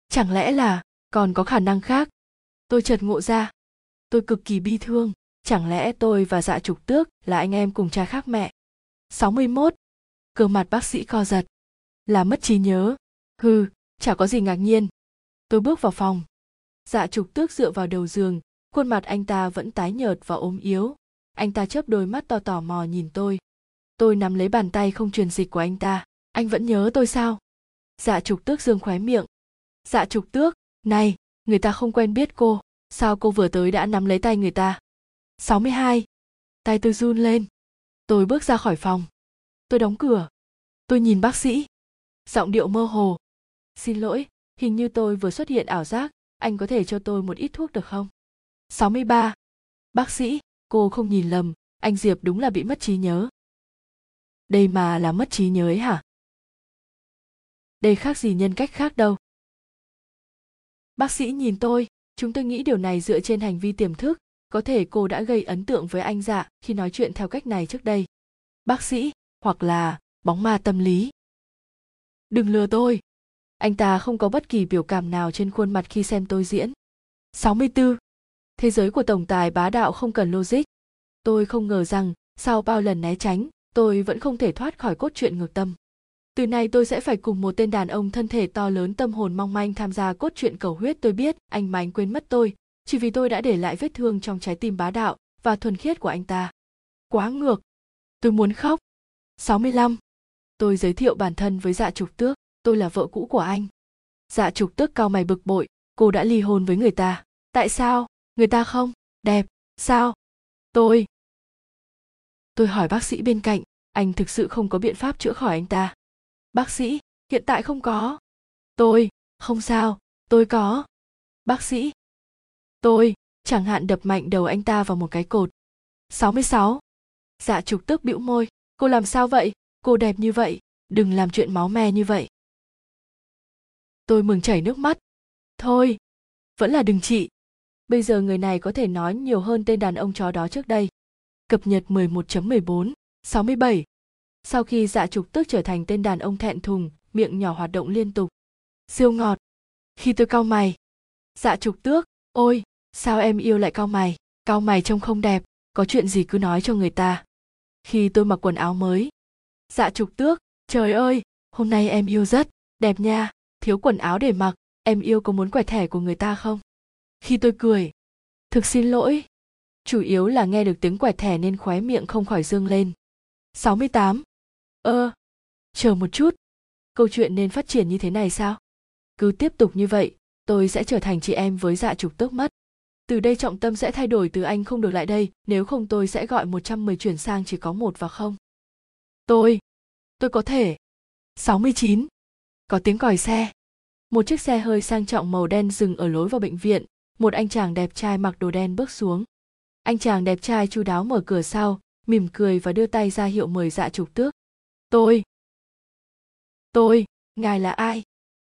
Chẳng lẽ là còn có khả năng khác? Tôi chợt ngộ ra. Tôi cực kỳ bi thương. Chẳng lẽ tôi và dạ trục tước là anh em cùng cha khác mẹ? 61. Cơ mặt bác sĩ co giật. Là mất trí nhớ. Hừ, chả có gì ngạc nhiên. Tôi bước vào phòng. Dạ trục tước dựa vào đầu giường, khuôn mặt anh ta vẫn tái nhợt và ốm yếu. Anh ta chớp đôi mắt to tò mò nhìn tôi. Tôi nắm lấy bàn tay không truyền dịch của anh ta. Anh vẫn nhớ tôi sao? Dạ trục tước dương khóe miệng. Dạ trục tước, này, người ta không quen biết cô. Sao cô vừa tới đã nắm lấy tay người ta? 62. Tay tôi run lên. Tôi bước ra khỏi phòng. Tôi đóng cửa. Tôi nhìn bác sĩ. Giọng điệu mơ hồ. Xin lỗi, hình như tôi vừa xuất hiện ảo giác, anh có thể cho tôi một ít thuốc được không? 63. Bác sĩ, cô không nhìn lầm, anh Diệp đúng là bị mất trí nhớ. Đây mà là mất trí nhớ ấy hả? Đây khác gì nhân cách khác đâu. Bác sĩ nhìn tôi, chúng tôi nghĩ điều này dựa trên hành vi tiềm thức, có thể cô đã gây ấn tượng với anh dạ khi nói chuyện theo cách này trước đây. Bác sĩ, hoặc là bóng ma tâm lý. Đừng lừa tôi, anh ta không có bất kỳ biểu cảm nào trên khuôn mặt khi xem tôi diễn. 64. Thế giới của tổng tài bá đạo không cần logic. Tôi không ngờ rằng, sau bao lần né tránh, tôi vẫn không thể thoát khỏi cốt truyện ngược tâm. Từ nay tôi sẽ phải cùng một tên đàn ông thân thể to lớn tâm hồn mong manh tham gia cốt truyện cầu huyết tôi biết anh mánh quên mất tôi, chỉ vì tôi đã để lại vết thương trong trái tim bá đạo và thuần khiết của anh ta. Quá ngược. Tôi muốn khóc. 65. Tôi giới thiệu bản thân với dạ trục tước tôi là vợ cũ của anh. Dạ trục tức cao mày bực bội cô đã ly hôn với người ta. Tại sao? Người ta không? Đẹp sao? Tôi. Tôi hỏi bác sĩ bên cạnh anh thực sự không có biện pháp chữa khỏi anh ta. Bác sĩ hiện tại không có. Tôi không sao tôi có. Bác sĩ. Tôi chẳng hạn đập mạnh đầu anh ta vào một cái cột. 66. Dạ trục tức bĩu môi, cô làm sao vậy, cô đẹp như vậy, đừng làm chuyện máu me như vậy tôi mừng chảy nước mắt. Thôi, vẫn là đừng chị bây giờ người này có thể nói nhiều hơn tên đàn ông chó đó trước đây. Cập nhật 11.14 67 sau khi dạ trục tức trở thành tên đàn ông thẹn thùng, miệng nhỏ hoạt động liên tục. Siêu ngọt. Khi tôi cau mày dạ trục tước, ôi, sao em yêu lại cau mày? Cau mày trông không đẹp, có chuyện gì cứ nói cho người ta. Khi tôi mặc quần áo mới dạ trục tước, trời ơi, hôm nay em yêu rất, đẹp nha thiếu quần áo để mặc em yêu có muốn quẻ thẻ của người ta không khi tôi cười thực xin lỗi chủ yếu là nghe được tiếng quẻ thẻ nên khóe miệng không khỏi dương lên 68. Ơ, chờ một chút. Câu chuyện nên phát triển như thế này sao? Cứ tiếp tục như vậy, tôi sẽ trở thành chị em với dạ trục tước mất. Từ đây trọng tâm sẽ thay đổi từ anh không được lại đây, nếu không tôi sẽ gọi 110 chuyển sang chỉ có một và không. Tôi, tôi có thể. 69. Có tiếng còi xe. Một chiếc xe hơi sang trọng màu đen dừng ở lối vào bệnh viện, một anh chàng đẹp trai mặc đồ đen bước xuống. Anh chàng đẹp trai chu đáo mở cửa sau, mỉm cười và đưa tay ra hiệu mời dạ trục tước. Tôi. Tôi, ngài là ai?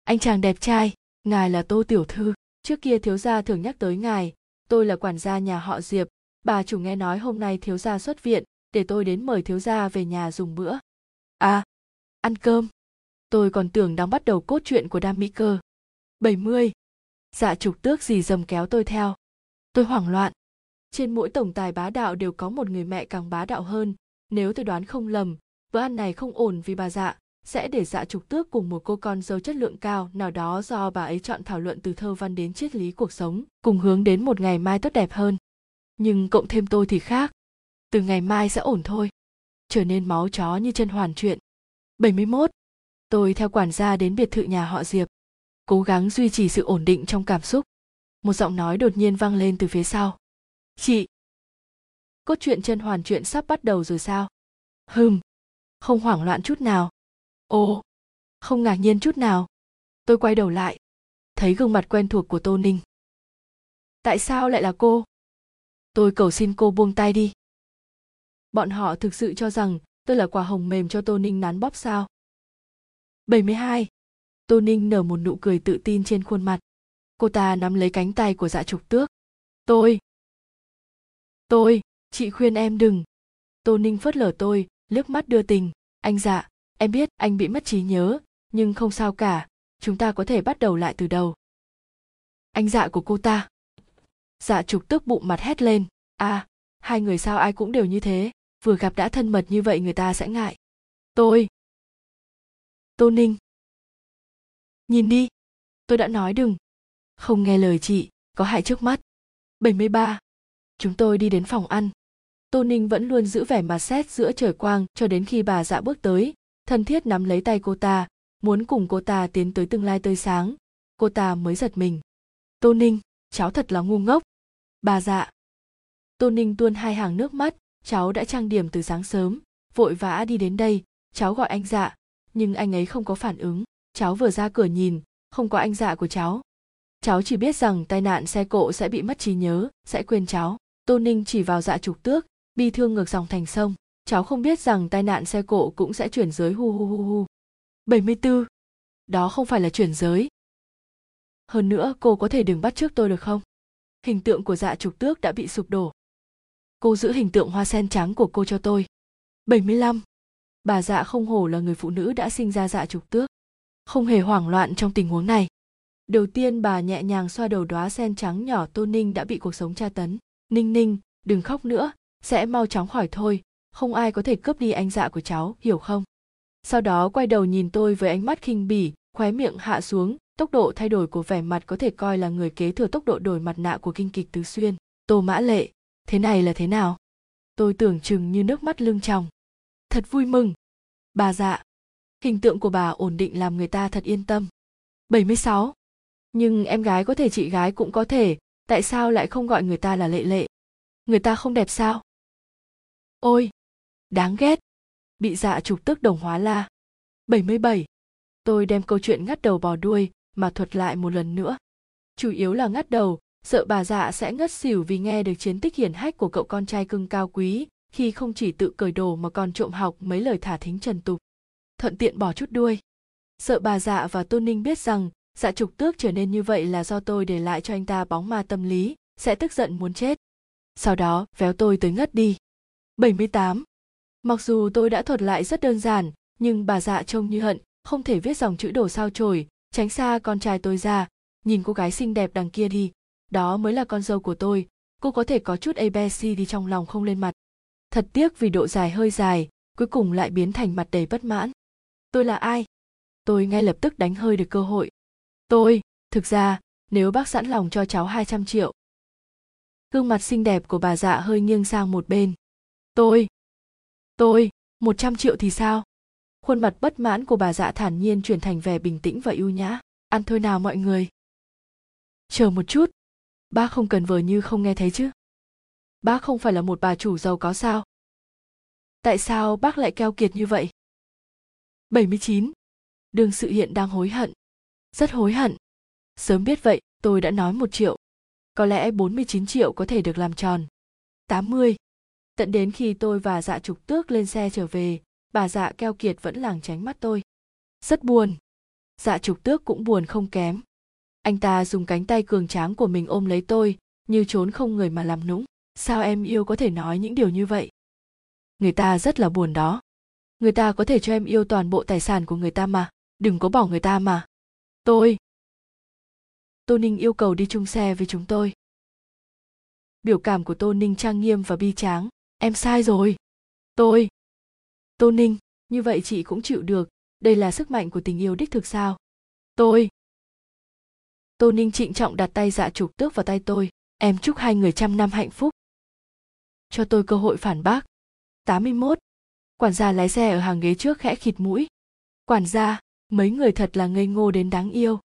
Anh chàng đẹp trai, ngài là Tô Tiểu Thư. Trước kia thiếu gia thường nhắc tới ngài, tôi là quản gia nhà họ Diệp, bà chủ nghe nói hôm nay thiếu gia xuất viện, để tôi đến mời thiếu gia về nhà dùng bữa. À, ăn cơm. Tôi còn tưởng đang bắt đầu cốt truyện của Đam Mỹ Cơ. 70. Dạ trục tước gì dầm kéo tôi theo. Tôi hoảng loạn. Trên mỗi tổng tài bá đạo đều có một người mẹ càng bá đạo hơn. Nếu tôi đoán không lầm, bữa ăn này không ổn vì bà dạ sẽ để dạ trục tước cùng một cô con dâu chất lượng cao nào đó do bà ấy chọn thảo luận từ thơ văn đến triết lý cuộc sống, cùng hướng đến một ngày mai tốt đẹp hơn. Nhưng cộng thêm tôi thì khác. Từ ngày mai sẽ ổn thôi. Trở nên máu chó như chân hoàn chuyện. 71. Tôi theo quản gia đến biệt thự nhà họ Diệp. Cố gắng duy trì sự ổn định trong cảm xúc. Một giọng nói đột nhiên vang lên từ phía sau. Chị! Cốt truyện chân hoàn chuyện sắp bắt đầu rồi sao? Hừm, không hoảng loạn chút nào ồ không ngạc nhiên chút nào tôi quay đầu lại thấy gương mặt quen thuộc của tô ninh tại sao lại là cô tôi cầu xin cô buông tay đi bọn họ thực sự cho rằng tôi là quả hồng mềm cho tô ninh nắn bóp sao 72. tô ninh nở một nụ cười tự tin trên khuôn mặt. Cô ta nắm lấy cánh tay của dạ trục tước. Tôi. Tôi, chị khuyên em đừng. Tô ninh phớt lờ tôi liếc mắt đưa tình. Anh dạ em biết anh bị mất trí nhớ, nhưng không sao cả. Chúng ta có thể bắt đầu lại từ đầu. Anh dạ của cô ta. Dạ trục tức bụng mặt hét lên. À hai người sao ai cũng đều như thế? Vừa gặp đã thân mật như vậy người ta sẽ ngại. Tôi tô ninh. Nhìn đi tôi đã nói đừng. Không nghe lời chị có hại trước mắt. 73. Chúng tôi đi đến phòng ăn. Tô Ninh vẫn luôn giữ vẻ mặt xét giữa trời quang cho đến khi bà dạ bước tới, thân thiết nắm lấy tay cô ta muốn cùng cô ta tiến tới tương lai tươi sáng. Cô ta mới giật mình. Tô ninh cháu thật là ngu ngốc. Bà dạ. Tô ninh tuôn hai hàng nước mắt cháu đã trang điểm từ sáng sớm vội vã đi đến đây cháu gọi anh dạ nhưng anh ấy không có phản ứng cháu vừa ra cửa nhìn, không có anh dạ của cháu cháu chỉ biết rằng tai nạn xe cộ sẽ bị mất trí nhớ, sẽ quên cháu tô ninh chỉ vào dạ trục tước, bi thương ngược dòng thành sông cháu không biết rằng tai nạn xe cộ cũng sẽ chuyển giới hu hu hu hu. 74. Đó không phải là chuyển giới. Hơn nữa, cô có thể đừng bắt trước tôi được không? Hình tượng của dạ trục tước đã bị sụp đổ. Cô giữ hình tượng hoa sen trắng của cô cho tôi. 75. Bà dạ không hổ là người phụ nữ đã sinh ra dạ trục tước. Không hề hoảng loạn trong tình huống này. Đầu tiên bà nhẹ nhàng xoa đầu đóa sen trắng nhỏ Tô Ninh đã bị cuộc sống tra tấn. Ninh ninh, đừng khóc nữa, sẽ mau chóng khỏi thôi, không ai có thể cướp đi anh dạ của cháu hiểu không sau đó quay đầu nhìn tôi với ánh mắt khinh bỉ khóe miệng hạ xuống tốc độ thay đổi của vẻ mặt có thể coi là người kế thừa tốc độ đổi mặt nạ của kinh kịch tứ xuyên tô mã lệ thế này là thế nào tôi tưởng chừng như nước mắt lưng tròng thật vui mừng bà dạ hình tượng của bà ổn định làm người ta thật yên tâm 76. Nhưng em gái có thể chị gái cũng có thể, tại sao lại không gọi người ta là lệ lệ? Người ta không đẹp sao? Ôi, đáng ghét bị dạ trục tức đồng hóa la 77. Tôi đem câu chuyện ngắt đầu bò đuôi mà thuật lại một lần nữa. Chủ yếu là ngắt đầu, sợ bà dạ sẽ ngất xỉu vì nghe được chiến tích hiển hách của cậu con trai cưng cao quý, khi không chỉ tự cởi đồ mà còn trộm học mấy lời thả thính trần tục. Thuận tiện bỏ chút đuôi. Sợ bà dạ và Tôn Ninh biết rằng dạ trục tước trở nên như vậy là do tôi để lại cho anh ta bóng ma tâm lý, sẽ tức giận muốn chết. Sau đó véo tôi tới ngất đi. 78. Mặc dù tôi đã thuật lại rất đơn giản, nhưng bà dạ trông như hận, không thể viết dòng chữ đổ sao chổi, tránh xa con trai tôi ra, nhìn cô gái xinh đẹp đằng kia đi, đó mới là con dâu của tôi, cô có thể có chút ABC đi trong lòng không lên mặt. Thật tiếc vì độ dài hơi dài, cuối cùng lại biến thành mặt đầy bất mãn. Tôi là ai? Tôi ngay lập tức đánh hơi được cơ hội. Tôi, thực ra, nếu bác sẵn lòng cho cháu 200 triệu. Gương mặt xinh đẹp của bà dạ hơi nghiêng sang một bên. Tôi, tôi một trăm triệu thì sao khuôn mặt bất mãn của bà dạ thản nhiên chuyển thành vẻ bình tĩnh và ưu nhã ăn thôi nào mọi người chờ một chút bác không cần vờ như không nghe thấy chứ bác không phải là một bà chủ giàu có sao? Tại sao bác lại keo kiệt như vậy? 79. đường sự hiện đang hối hận. Rất hối hận. Sớm biết vậy, tôi đã nói một triệu. Có lẽ 49 triệu có thể được làm tròn. 80 tận đến khi tôi và dạ trục tước lên xe trở về, bà dạ keo kiệt vẫn lảng tránh mắt tôi. Rất buồn. Dạ trục tước cũng buồn không kém. Anh ta dùng cánh tay cường tráng của mình ôm lấy tôi, như trốn không người mà làm nũng sao em yêu có thể nói những điều như vậy? Người ta rất là buồn đó. Người ta có thể cho em yêu toàn bộ tài sản của người ta mà. Đừng có bỏ người ta mà. Tôi. Tô ninh yêu cầu đi chung xe với chúng tôi. Biểu cảm của tô ninh trang nghiêm và bi tráng. Em sai rồi. Tôi. Tô ninh, như vậy chị cũng chịu được. Đây là sức mạnh của tình yêu đích thực sao? Tôi. Tô ninh trịnh trọng đặt tay dạ trục tước vào tay tôi. Em chúc hai người trăm năm hạnh phúc cho tôi cơ hội phản bác 81. Quản gia lái xe ở hàng ghế trước khẽ khịt mũi. Quản gia, mấy người thật là ngây ngô đến đáng yêu.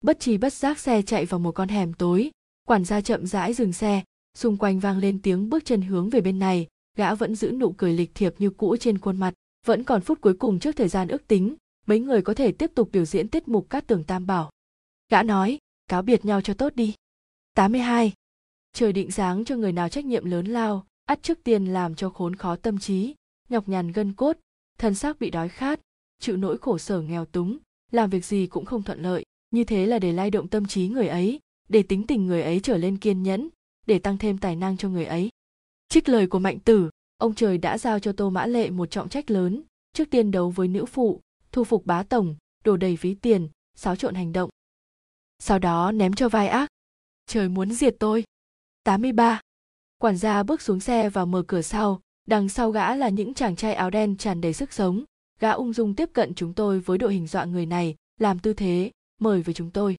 Bất trí bất giác xe chạy vào một con hẻm tối, quản gia chậm rãi dừng xe, xung quanh vang lên tiếng bước chân hướng về bên này, gã vẫn giữ nụ cười lịch thiệp như cũ trên khuôn mặt, vẫn còn phút cuối cùng trước thời gian ước tính, mấy người có thể tiếp tục biểu diễn tiết mục cát tường tam bảo. Gã nói, cáo biệt nhau cho tốt đi. 82. Trời định dáng cho người nào trách nhiệm lớn lao, ắt trước tiên làm cho khốn khó tâm trí, nhọc nhằn gân cốt, thân xác bị đói khát, chịu nỗi khổ sở nghèo túng, làm việc gì cũng không thuận lợi. Như thế là để lay động tâm trí người ấy, để tính tình người ấy trở lên kiên nhẫn, để tăng thêm tài năng cho người ấy. Trích lời của mạnh tử, ông trời đã giao cho tô mã lệ một trọng trách lớn, trước tiên đấu với nữ phụ, thu phục bá tổng, đổ đầy ví tiền, xáo trộn hành động. Sau đó ném cho vai ác. Trời muốn diệt tôi. 83 quản gia bước xuống xe và mở cửa sau. Đằng sau gã là những chàng trai áo đen tràn đầy sức sống. Gã ung dung tiếp cận chúng tôi với đội hình dọa người này, làm tư thế, mời với chúng tôi.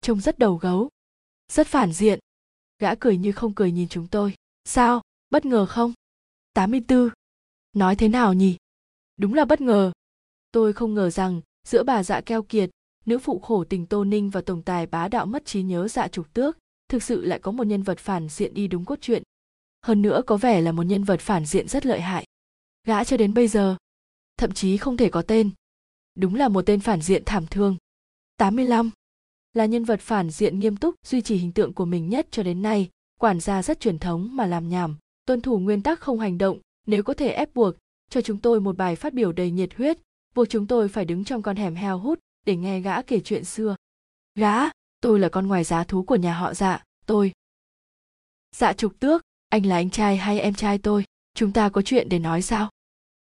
Trông rất đầu gấu, rất phản diện. Gã cười như không cười nhìn chúng tôi. Sao? Bất ngờ không? 84. nói thế nào nhỉ? Đúng là bất ngờ. Tôi không ngờ rằng, giữa bà dạ keo kiệt, nữ phụ khổ tình tô ninh và tổng tài bá đạo mất trí nhớ dạ trục tước, thực sự lại có một nhân vật phản diện đi đúng cốt truyện hơn nữa có vẻ là một nhân vật phản diện rất lợi hại. Gã cho đến bây giờ, thậm chí không thể có tên. Đúng là một tên phản diện thảm thương. 85 là nhân vật phản diện nghiêm túc, duy trì hình tượng của mình nhất cho đến nay, quản gia rất truyền thống mà làm nhảm, tuân thủ nguyên tắc không hành động, nếu có thể ép buộc, cho chúng tôi một bài phát biểu đầy nhiệt huyết, buộc chúng tôi phải đứng trong con hẻm heo hút để nghe gã kể chuyện xưa. Gã, tôi là con ngoài giá thú của nhà họ dạ tôi. Dạ trục tước anh là anh trai hay em trai tôi? Chúng ta có chuyện để nói sao?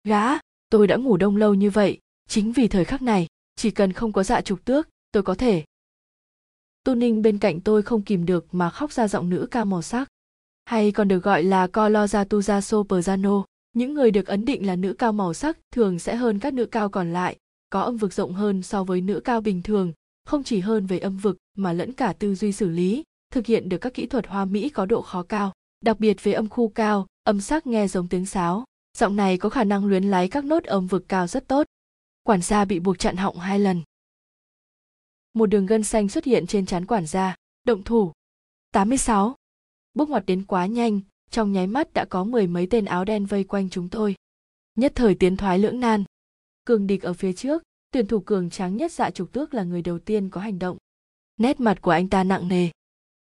Gã tôi đã ngủ đông lâu như vậy. Chính vì thời khắc này chỉ cần không có dạ trục tước tôi có thể. Tu ninh bên cạnh tôi không kìm được mà khóc ra giọng nữ cao màu sắc. Hay còn được gọi là Coloratuza Soprano. Những người được ấn định là nữ cao màu sắc thường sẽ hơn các nữ cao còn lại, có âm vực rộng hơn so với nữ cao bình thường, không chỉ hơn về âm vực mà lẫn cả tư duy xử lý, thực hiện được các kỹ thuật hoa mỹ có độ khó cao đặc biệt về âm khu cao, âm sắc nghe giống tiếng sáo. Giọng này có khả năng luyến láy các nốt âm vực cao rất tốt. Quản gia bị buộc chặn họng hai lần. Một đường gân xanh xuất hiện trên trán quản gia. Động thủ. 86. bước ngoặt đến quá nhanh, trong nháy mắt đã có mười mấy tên áo đen vây quanh chúng tôi. Nhất thời tiến thoái lưỡng nan. Cường địch ở phía trước, tuyển thủ cường tráng nhất dạ trục tước là người đầu tiên có hành động. Nét mặt của anh ta nặng nề.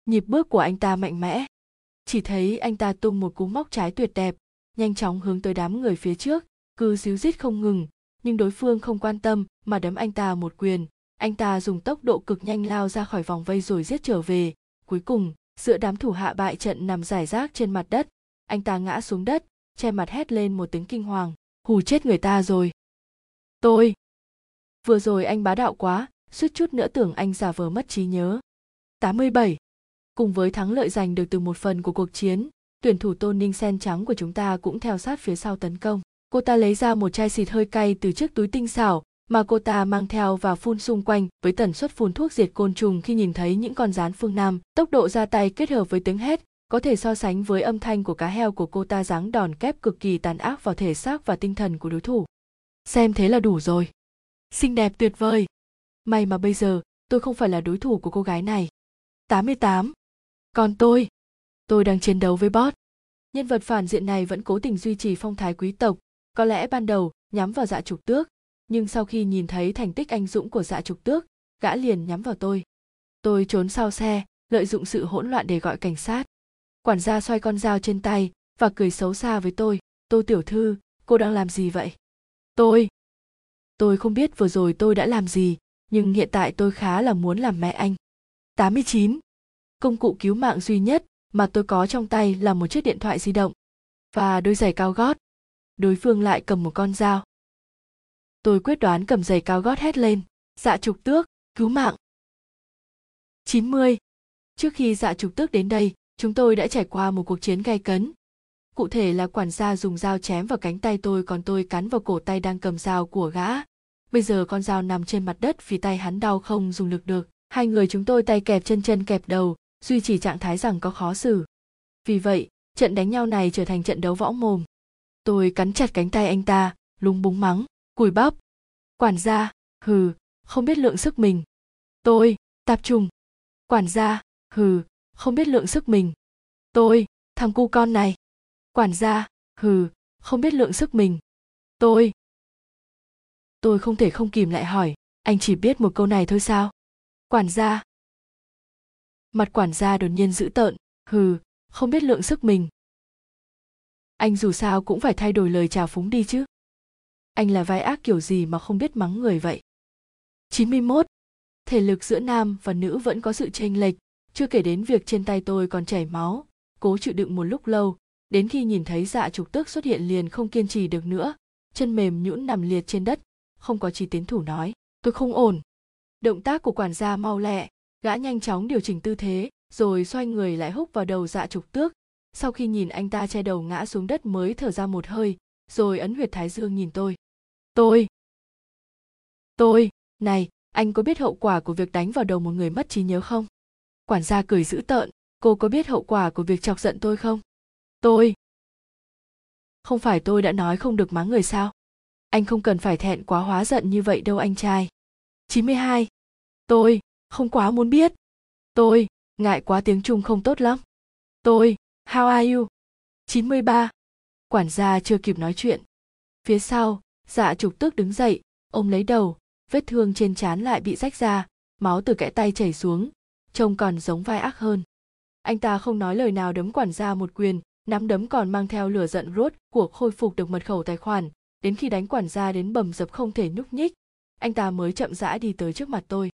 Nhịp bước của anh ta mạnh mẽ chỉ thấy anh ta tung một cú móc trái tuyệt đẹp, nhanh chóng hướng tới đám người phía trước, cứ xíu rít không ngừng, nhưng đối phương không quan tâm mà đấm anh ta một quyền. Anh ta dùng tốc độ cực nhanh lao ra khỏi vòng vây rồi giết trở về. Cuối cùng, giữa đám thủ hạ bại trận nằm giải rác trên mặt đất, anh ta ngã xuống đất, che mặt hét lên một tiếng kinh hoàng, hù chết người ta rồi. Tôi. Vừa rồi anh bá đạo quá, suýt chút nữa tưởng anh giả vờ mất trí nhớ. 87 cùng với thắng lợi giành được từ một phần của cuộc chiến, tuyển thủ tôn ninh sen trắng của chúng ta cũng theo sát phía sau tấn công. Cô ta lấy ra một chai xịt hơi cay từ chiếc túi tinh xảo mà cô ta mang theo và phun xung quanh với tần suất phun thuốc diệt côn trùng khi nhìn thấy những con rán phương nam. Tốc độ ra tay kết hợp với tiếng hét có thể so sánh với âm thanh của cá heo của cô ta giáng đòn kép cực kỳ tàn ác vào thể xác và tinh thần của đối thủ. Xem thế là đủ rồi. Xinh đẹp tuyệt vời. May mà bây giờ tôi không phải là đối thủ của cô gái này. 88 còn tôi? Tôi đang chiến đấu với bot. Nhân vật phản diện này vẫn cố tình duy trì phong thái quý tộc. Có lẽ ban đầu, nhắm vào dạ trục tước. Nhưng sau khi nhìn thấy thành tích anh dũng của dạ trục tước, gã liền nhắm vào tôi. Tôi trốn sau xe, lợi dụng sự hỗn loạn để gọi cảnh sát. Quản gia xoay con dao trên tay và cười xấu xa với tôi. Tô tiểu thư, cô đang làm gì vậy? Tôi! Tôi không biết vừa rồi tôi đã làm gì, nhưng hiện tại tôi khá là muốn làm mẹ anh. 89. Công cụ cứu mạng duy nhất mà tôi có trong tay là một chiếc điện thoại di động và đôi giày cao gót. Đối phương lại cầm một con dao. Tôi quyết đoán cầm giày cao gót hét lên, dạ trục tước, cứu mạng. 90. Trước khi dạ trục tước đến đây, chúng tôi đã trải qua một cuộc chiến gay cấn. Cụ thể là quản gia dùng dao chém vào cánh tay tôi còn tôi cắn vào cổ tay đang cầm dao của gã. Bây giờ con dao nằm trên mặt đất vì tay hắn đau không dùng lực được. Hai người chúng tôi tay kẹp chân chân kẹp đầu, duy trì trạng thái rằng có khó xử. Vì vậy, trận đánh nhau này trở thành trận đấu võ mồm. Tôi cắn chặt cánh tay anh ta, lúng búng mắng, cùi bắp. Quản gia, hừ, không biết lượng sức mình. Tôi, tạp trùng. Quản gia, hừ, không biết lượng sức mình. Tôi, thằng cu con này. Quản gia, hừ, không biết lượng sức mình. Tôi. Tôi không thể không kìm lại hỏi, anh chỉ biết một câu này thôi sao? Quản gia. Mặt quản gia đột nhiên dữ tợn, hừ, không biết lượng sức mình. Anh dù sao cũng phải thay đổi lời chào phúng đi chứ. Anh là vai ác kiểu gì mà không biết mắng người vậy. 91. Thể lực giữa nam và nữ vẫn có sự chênh lệch, chưa kể đến việc trên tay tôi còn chảy máu, cố chịu đựng một lúc lâu, đến khi nhìn thấy dạ trục tước xuất hiện liền không kiên trì được nữa, chân mềm nhũn nằm liệt trên đất, không có chi tiến thủ nói, tôi không ổn. Động tác của quản gia mau lẹ, gã nhanh chóng điều chỉnh tư thế, rồi xoay người lại húc vào đầu dạ trục tước. Sau khi nhìn anh ta che đầu ngã xuống đất mới thở ra một hơi, rồi ấn huyệt thái dương nhìn tôi. Tôi. Tôi, này, anh có biết hậu quả của việc đánh vào đầu một người mất trí nhớ không? Quản gia cười dữ tợn, cô có biết hậu quả của việc chọc giận tôi không? Tôi. Không phải tôi đã nói không được mắng người sao? Anh không cần phải thẹn quá hóa giận như vậy đâu anh trai. 92. Tôi, không quá muốn biết. Tôi, ngại quá tiếng Trung không tốt lắm. Tôi, how are you? 93. Quản gia chưa kịp nói chuyện. Phía sau, dạ trục tước đứng dậy, ôm lấy đầu, vết thương trên trán lại bị rách ra, máu từ kẽ tay chảy xuống, trông còn giống vai ác hơn. Anh ta không nói lời nào đấm quản gia một quyền, nắm đấm còn mang theo lửa giận rốt cuộc khôi phục được mật khẩu tài khoản, đến khi đánh quản gia đến bầm dập không thể nhúc nhích, anh ta mới chậm rãi đi tới trước mặt tôi.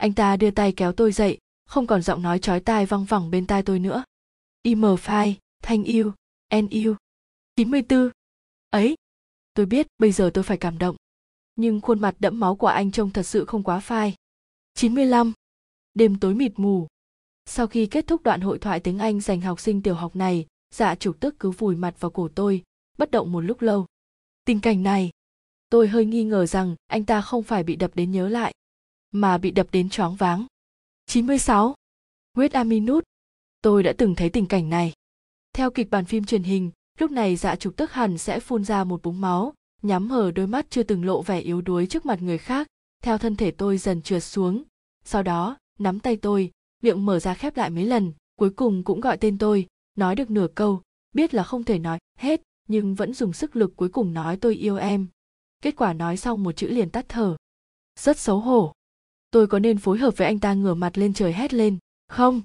Anh ta đưa tay kéo tôi dậy, không còn giọng nói chói tai văng vẳng bên tai tôi nữa. Im phai, thanh yêu, en yêu. 94. Ấy, tôi biết bây giờ tôi phải cảm động. Nhưng khuôn mặt đẫm máu của anh trông thật sự không quá phai. 95. Đêm tối mịt mù. Sau khi kết thúc đoạn hội thoại tiếng Anh dành học sinh tiểu học này, dạ trục tức cứ vùi mặt vào cổ tôi, bất động một lúc lâu. Tình cảnh này, tôi hơi nghi ngờ rằng anh ta không phải bị đập đến nhớ lại, mà bị đập đến choáng váng. 96. Huyết Aminut. Tôi đã từng thấy tình cảnh này. Theo kịch bản phim truyền hình, lúc này dạ trục tức hẳn sẽ phun ra một búng máu, nhắm hở đôi mắt chưa từng lộ vẻ yếu đuối trước mặt người khác, theo thân thể tôi dần trượt xuống. Sau đó, nắm tay tôi, miệng mở ra khép lại mấy lần, cuối cùng cũng gọi tên tôi, nói được nửa câu, biết là không thể nói hết, nhưng vẫn dùng sức lực cuối cùng nói tôi yêu em. Kết quả nói xong một chữ liền tắt thở. Rất xấu hổ. Tôi có nên phối hợp với anh ta ngửa mặt lên trời hét lên, không?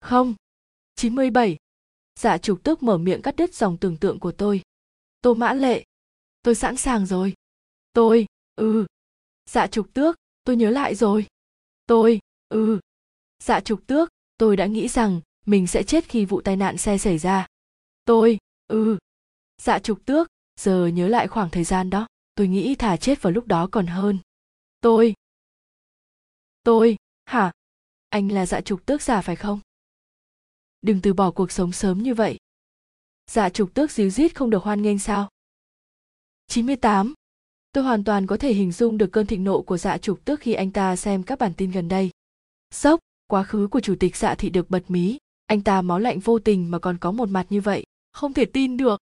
Không. 97. Dạ trục tước mở miệng cắt đứt dòng tưởng tượng của tôi. Tô mã lệ. Tôi sẵn sàng rồi. Tôi, ừ. Dạ trục tước, tôi nhớ lại rồi. Tôi, ừ. Dạ trục tước, tôi đã nghĩ rằng mình sẽ chết khi vụ tai nạn xe xảy ra. Tôi, ừ. Dạ trục tước, giờ nhớ lại khoảng thời gian đó, tôi nghĩ thả chết vào lúc đó còn hơn. Tôi. Tôi, hả? Anh là dạ trục tước giả phải không? Đừng từ bỏ cuộc sống sớm như vậy. Dạ trục tước díu rít không được hoan nghênh sao? 98. Tôi hoàn toàn có thể hình dung được cơn thịnh nộ của dạ trục tước khi anh ta xem các bản tin gần đây. Sốc, quá khứ của chủ tịch dạ thị được bật mí, anh ta máu lạnh vô tình mà còn có một mặt như vậy, không thể tin được.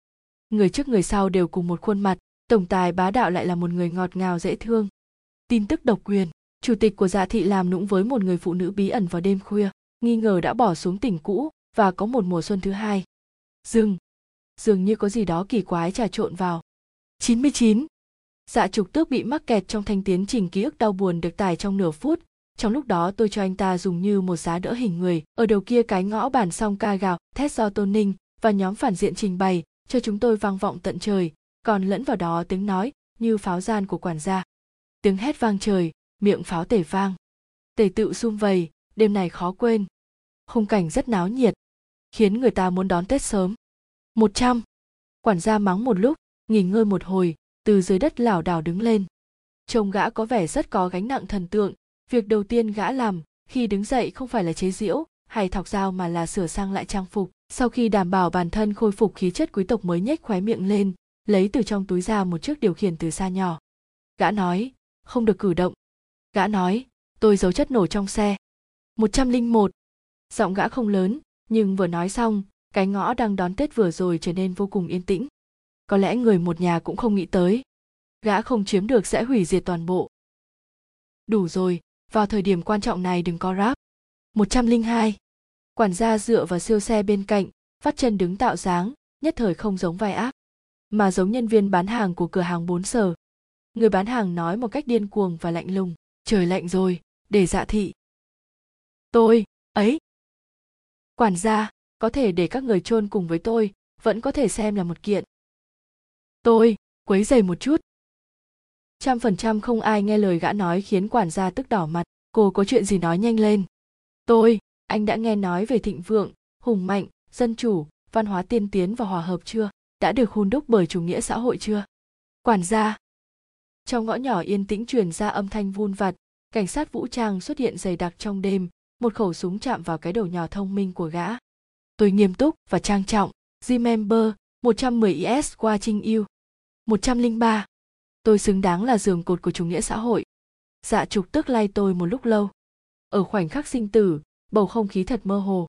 Người trước người sau đều cùng một khuôn mặt, tổng tài bá đạo lại là một người ngọt ngào dễ thương. Tin tức độc quyền, chủ tịch của dạ thị làm nũng với một người phụ nữ bí ẩn vào đêm khuya, nghi ngờ đã bỏ xuống tỉnh cũ và có một mùa xuân thứ hai. Dừng, dường như có gì đó kỳ quái trà trộn vào. 99. Dạ trục tước bị mắc kẹt trong thanh tiến trình ký ức đau buồn được tải trong nửa phút. Trong lúc đó tôi cho anh ta dùng như một giá đỡ hình người. Ở đầu kia cái ngõ bản song ca gào, thét do tôn ninh và nhóm phản diện trình bày, cho chúng tôi vang vọng tận trời, còn lẫn vào đó tiếng nói như pháo gian của quản gia. Tiếng hét vang trời, miệng pháo tể vang. Tể tự sum vầy, đêm này khó quên. Khung cảnh rất náo nhiệt, khiến người ta muốn đón Tết sớm. Một trăm. Quản gia mắng một lúc, nghỉ ngơi một hồi, từ dưới đất lảo đảo đứng lên trông gã có vẻ rất có gánh nặng thần tượng việc đầu tiên gã làm khi đứng dậy không phải là chế giễu hay thọc dao mà là sửa sang lại trang phục sau khi đảm bảo bản thân khôi phục khí chất quý tộc mới nhếch khóe miệng lên lấy từ trong túi ra một chiếc điều khiển từ xa nhỏ gã nói không được cử động gã nói tôi giấu chất nổ trong xe. Một trăm linh một. Giọng gã không lớn nhưng vừa nói xong cái ngõ đang đón tết vừa rồi trở nên vô cùng yên tĩnh. Có lẽ người một nhà cũng không nghĩ tới gã không chiếm được sẽ hủy diệt toàn bộ. Đủ rồi vào thời điểm quan trọng này đừng có ráp. 102. Quản gia dựa vào siêu xe bên cạnh, phát chân đứng tạo dáng, nhất thời không giống vai ác, mà giống nhân viên bán hàng của cửa hàng bốn sở. Người bán hàng nói một cách điên cuồng và lạnh lùng, trời lạnh rồi, để dạ thị. Tôi, ấy. Quản gia, có thể để các người chôn cùng với tôi, vẫn có thể xem là một kiện. Tôi quấy dày một chút. Trăm phần trăm không ai nghe lời gã nói khiến quản gia tức đỏ mặt. Cô có chuyện gì nói nhanh lên. Tôi anh đã nghe nói về thịnh vượng hùng mạnh dân chủ văn hóa tiên tiến và hòa hợp chưa? Đã được hun đúc bởi chủ nghĩa xã hội chưa? Quản gia trong ngõ nhỏ yên tĩnh truyền ra âm thanh vun vặt cảnh sát vũ trang xuất hiện dày đặc trong đêm một khẩu súng chạm vào cái đầu nhỏ thông minh của gã tôi nghiêm túc và trang trọng Remember, 110 IS qua trinh yêu 103. Tôi xứng đáng là giường cột của chủ nghĩa xã hội. Dạ trục tức lay tôi một lúc lâu. Ở khoảnh khắc sinh tử, bầu không khí thật mơ hồ.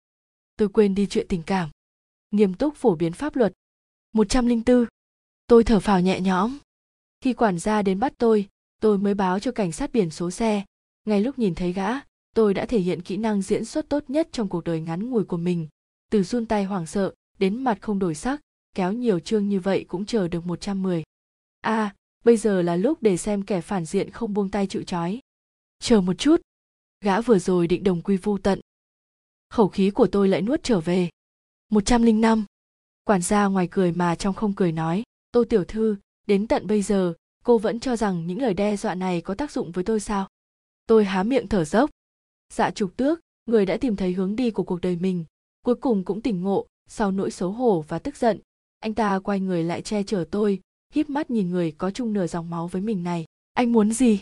Tôi quên đi chuyện tình cảm. Nghiêm túc phổ biến pháp luật. 104. Tôi thở phào nhẹ nhõm. Khi quản gia đến bắt tôi, tôi mới báo cho cảnh sát biển số xe. Ngay lúc nhìn thấy gã, tôi đã thể hiện kỹ năng diễn xuất tốt nhất trong cuộc đời ngắn ngủi của mình. Từ run tay hoảng sợ, đến mặt không đổi sắc, kéo nhiều chương như vậy cũng chờ được 110 à bây giờ là lúc để xem kẻ phản diện không buông tay chịu trói chờ một chút gã vừa rồi định đồng quy vô tận khẩu khí của tôi lại nuốt trở về 105. quản gia ngoài cười mà trong không cười nói tô tiểu thư đến tận bây giờ, cô vẫn cho rằng những lời đe dọa này có tác dụng với tôi sao? Tôi há miệng thở dốc. Dạ trục tước, người đã tìm thấy hướng đi của cuộc đời mình. Cuối cùng cũng tỉnh ngộ sau nỗi xấu hổ và tức giận. Anh ta quay người lại che chở tôi, híp mắt nhìn người có chung nửa dòng máu với mình này. Anh muốn gì?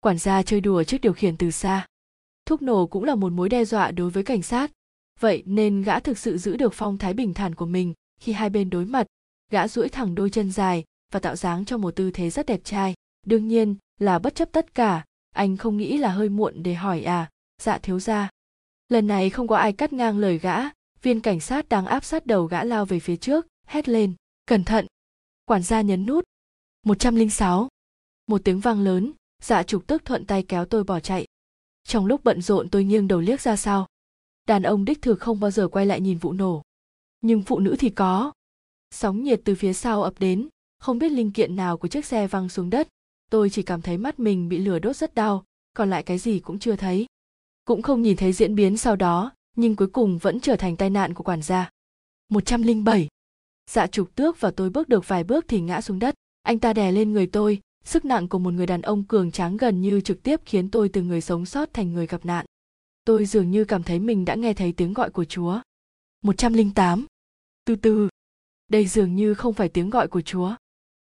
Quản gia chơi đùa trước điều khiển từ xa. Thuốc nổ cũng là một mối đe dọa đối với cảnh sát. Vậy nên gã thực sự giữ được phong thái bình thản của mình khi hai bên đối mặt. Gã duỗi thẳng đôi chân dài và tạo dáng cho một tư thế rất đẹp trai. Đương nhiên là bất chấp tất cả, anh không nghĩ là hơi muộn để hỏi à dạ thiếu gia. lần này không có ai cắt ngang lời gã, viên cảnh sát đang áp sát đầu gã lao về phía trước, hét lên, cẩn thận, quản gia nhấn nút. 106. một tiếng vang lớn dạ trục tức thuận tay kéo tôi bỏ chạy. Trong lúc bận rộn tôi nghiêng đầu liếc ra sau. Đàn ông đích thực không bao giờ quay lại nhìn vụ nổ. Nhưng phụ nữ thì có. Sóng nhiệt từ phía sau ập đến không biết linh kiện nào của chiếc xe văng xuống đất. Tôi chỉ cảm thấy mắt mình bị lửa đốt rất đau, còn lại cái gì cũng chưa thấy. Cũng không nhìn thấy diễn biến sau đó, nhưng cuối cùng vẫn trở thành tai nạn của quản gia. 107 dạ trục tước và tôi bước được vài bước thì ngã xuống đất. Anh ta đè lên người tôi, sức nặng của một người đàn ông cường tráng gần như trực tiếp khiến tôi từ người sống sót thành người gặp nạn. Tôi dường như cảm thấy mình đã nghe thấy tiếng gọi của chúa. 108. từ từ. Đây dường như không phải tiếng gọi của chúa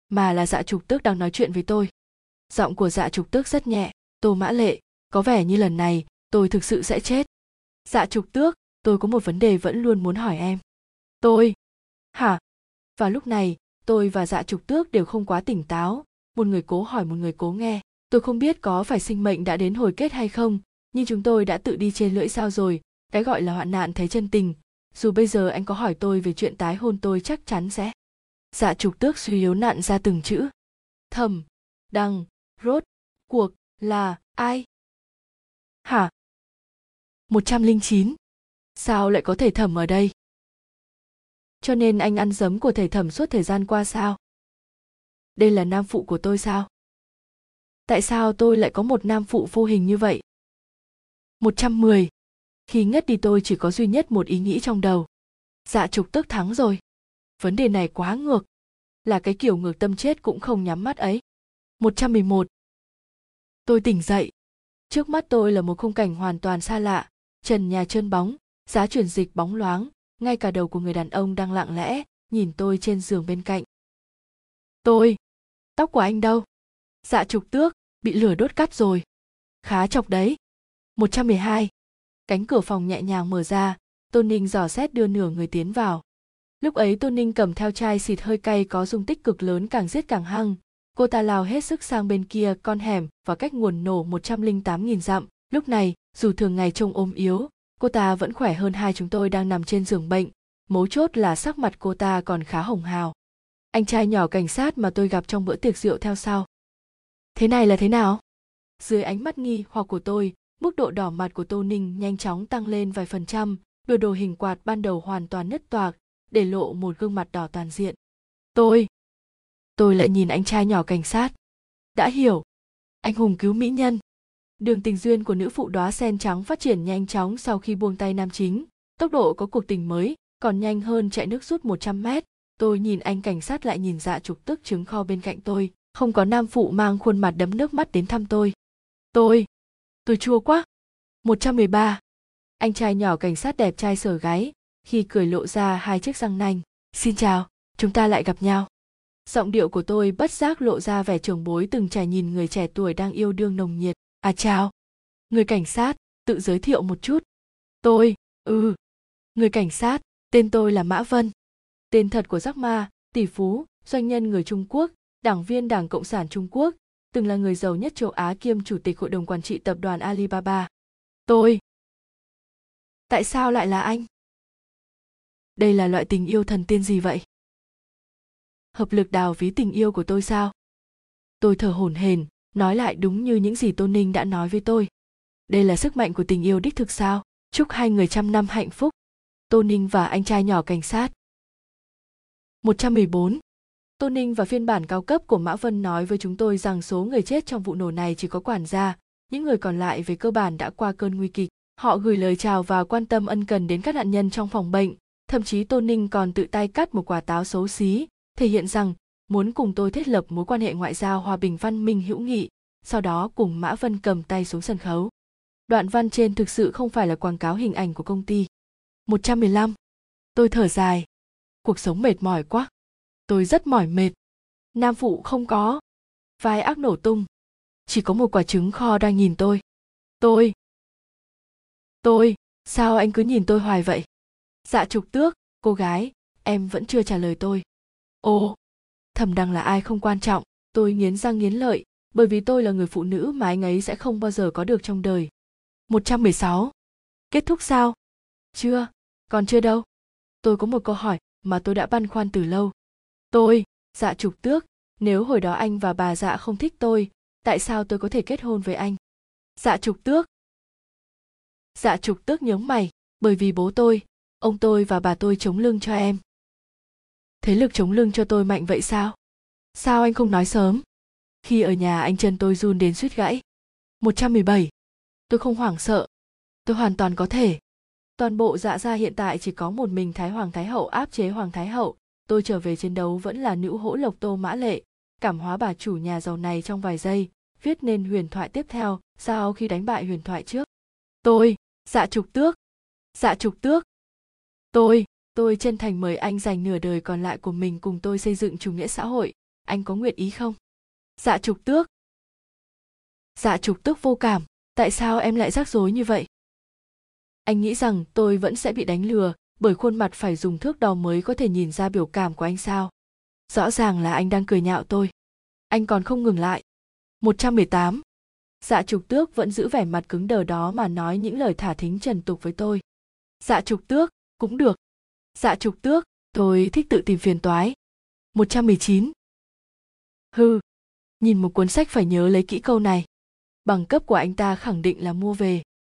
mà là dạ trục tước đang nói chuyện với tôi. Giọng của dạ trục tước rất nhẹ, tô mã lệ, có vẻ như lần này tôi thực sự sẽ chết. Dạ trục tước, tôi có một vấn đề vẫn luôn muốn hỏi em. Tôi? Hả? Và lúc này, tôi và dạ trục tước đều không quá tỉnh táo. Một người cố hỏi một người cố nghe. Tôi không biết có phải sinh mệnh đã đến hồi kết hay không, nhưng chúng tôi đã tự đi trên lưỡi sao rồi, cái gọi là hoạn nạn thấy chân tình. Dù bây giờ anh có hỏi tôi về chuyện tái hôn tôi chắc chắn sẽ dạ trục tước suy yếu nặn ra từng chữ thầm đăng rốt, cuộc, là, ai hả 109. Sao lại có thể thẩm ở đây? cho nên anh ăn dấm của thầy thẩm suốt thời gian qua sao đây là nam phụ của tôi sao Tại sao tôi lại có một nam phụ vô hình như vậy? 110. Khi ngất đi tôi chỉ có duy nhất một ý nghĩ trong đầu. Dạ trục tức thắng rồi. Vấn đề này quá ngược. Là cái kiểu ngược tâm chết cũng không nhắm mắt ấy. 111. Tôi tỉnh dậy. Trước mắt tôi là một khung cảnh hoàn toàn xa lạ, trần nhà trơn bóng, giá chuyển dịch bóng loáng, ngay cả đầu của người đàn ông đang lặng lẽ, nhìn tôi trên giường bên cạnh. Tôi, tóc của anh đâu? Dạ trục tước, bị lửa đốt cắt rồi. Khá chọc đấy. 112. Cánh cửa phòng nhẹ nhàng mở ra, Tôn Ninh dò xét đưa nửa người tiến vào. Lúc ấy Tôn Ninh cầm theo chai xịt hơi cay có dung tích cực lớn càng giết càng hăng. Cô ta lao hết sức sang bên kia con hẻm và cách nguồn nổ 108.000 dặm. Lúc này, dù thường ngày trông ôm yếu, cô ta vẫn khỏe hơn hai chúng tôi đang nằm trên giường bệnh. Mấu chốt là sắc mặt cô ta còn khá hồng hào. Anh trai nhỏ cảnh sát mà tôi gặp trong bữa tiệc rượu theo sau. Thế này là thế nào? Dưới ánh mắt nghi hoặc của tôi, mức độ đỏ mặt của Tô Ninh nhanh chóng tăng lên vài phần trăm, biểu đồ hình quạt ban đầu hoàn toàn nứt toạc, để lộ một gương mặt đỏ toàn diện. Tôi, tôi lại nhìn anh trai nhỏ cảnh sát. Đã hiểu, anh hùng cứu mỹ nhân. Đường tình duyên của nữ phụ đóa sen trắng phát triển nhanh chóng sau khi buông tay nam chính, tốc độ có cuộc tình mới, còn nhanh hơn chạy nước rút 100 mét. Tôi nhìn anh cảnh sát lại nhìn dạ trục tức trứng kho bên cạnh tôi, không có nam phụ mang khuôn mặt đấm nước mắt đến thăm tôi. Tôi, tôi chua quá. 113. Anh trai nhỏ cảnh sát đẹp trai sở gái khi cười lộ ra hai chiếc răng nanh. Xin chào, chúng ta lại gặp nhau. Giọng điệu của tôi bất giác lộ ra vẻ trưởng bối từng trải nhìn người trẻ tuổi đang yêu đương nồng nhiệt. À chào. Người cảnh sát, tự giới thiệu một chút. Tôi, ừ. Người cảnh sát, tên tôi là Mã Vân. Tên thật của Giác Ma, tỷ phú, doanh nhân người Trung Quốc, đảng viên Đảng Cộng sản Trung Quốc, từng là người giàu nhất châu Á kiêm chủ tịch hội đồng quản trị tập đoàn Alibaba. Tôi. Tại sao lại là anh? Đây là loại tình yêu thần tiên gì vậy? Hợp lực đào ví tình yêu của tôi sao? Tôi thở hổn hển, nói lại đúng như những gì tôn Ninh đã nói với tôi. Đây là sức mạnh của tình yêu đích thực sao? Chúc hai người trăm năm hạnh phúc. Tô Ninh và anh trai nhỏ cảnh sát. 114. Tô Ninh và phiên bản cao cấp của Mã Vân nói với chúng tôi rằng số người chết trong vụ nổ này chỉ có quản gia, những người còn lại về cơ bản đã qua cơn nguy kịch. Họ gửi lời chào và quan tâm ân cần đến các nạn nhân trong phòng bệnh, thậm chí tôn Ninh còn tự tay cắt một quả táo xấu xí, thể hiện rằng muốn cùng tôi thiết lập mối quan hệ ngoại giao hòa bình văn minh hữu nghị, sau đó cùng Mã Vân cầm tay xuống sân khấu. Đoạn văn trên thực sự không phải là quảng cáo hình ảnh của công ty. 115. Tôi thở dài. Cuộc sống mệt mỏi quá tôi rất mỏi mệt nam phụ không có vai ác nổ tung chỉ có một quả trứng kho đang nhìn tôi tôi tôi sao anh cứ nhìn tôi hoài vậy dạ trục tước cô gái em vẫn chưa trả lời tôi ồ thẩm đăng là ai không quan trọng tôi nghiến răng nghiến lợi bởi vì tôi là người phụ nữ mà anh ấy sẽ không bao giờ có được trong đời 116. Kết thúc sao? Chưa, còn chưa đâu. Tôi có một câu hỏi mà tôi đã băn khoăn từ lâu tôi dạ trục tước nếu hồi đó anh và bà dạ không thích tôi tại sao tôi có thể kết hôn với anh dạ trục tước dạ trục tước nhớ mày bởi vì bố tôi ông tôi và bà tôi chống lưng cho em. Thế lực chống lưng cho tôi mạnh vậy sao? Sao anh không nói sớm? Khi ở nhà anh chân tôi run đến suýt gãy. 117. Tôi không hoảng sợ. Tôi hoàn toàn có thể. Toàn bộ dạ gia hiện tại chỉ có một mình Thái Hoàng Thái Hậu áp chế Hoàng Thái Hậu, tôi trở về chiến đấu vẫn là nữ hỗ lộc tô mã lệ. Cảm hóa bà chủ nhà giàu này trong vài giây viết nên huyền thoại tiếp theo. Sau khi đánh bại huyền thoại trước? Tôi dạ trục tước. Dạ trục tước tôi tôi chân thành mời anh dành nửa đời còn lại của mình cùng tôi xây dựng chủ nghĩa xã hội anh có nguyện ý không dạ trục tước dạ trục tước vô cảm tại sao em lại rắc rối như vậy anh nghĩ rằng tôi vẫn sẽ bị đánh lừa bởi khuôn mặt phải dùng thước đo mới có thể nhìn ra biểu cảm của anh sao. Rõ ràng là anh đang cười nhạo tôi. Anh còn không ngừng lại. 118. Dạ trục tước vẫn giữ vẻ mặt cứng đờ đó mà nói những lời thả thính trần tục với tôi. Dạ trục tước, cũng được. Dạ trục tước, tôi thích tự tìm phiền toái. 119. Hư, nhìn một cuốn sách phải nhớ lấy kỹ câu này. Bằng cấp của anh ta khẳng định là mua về,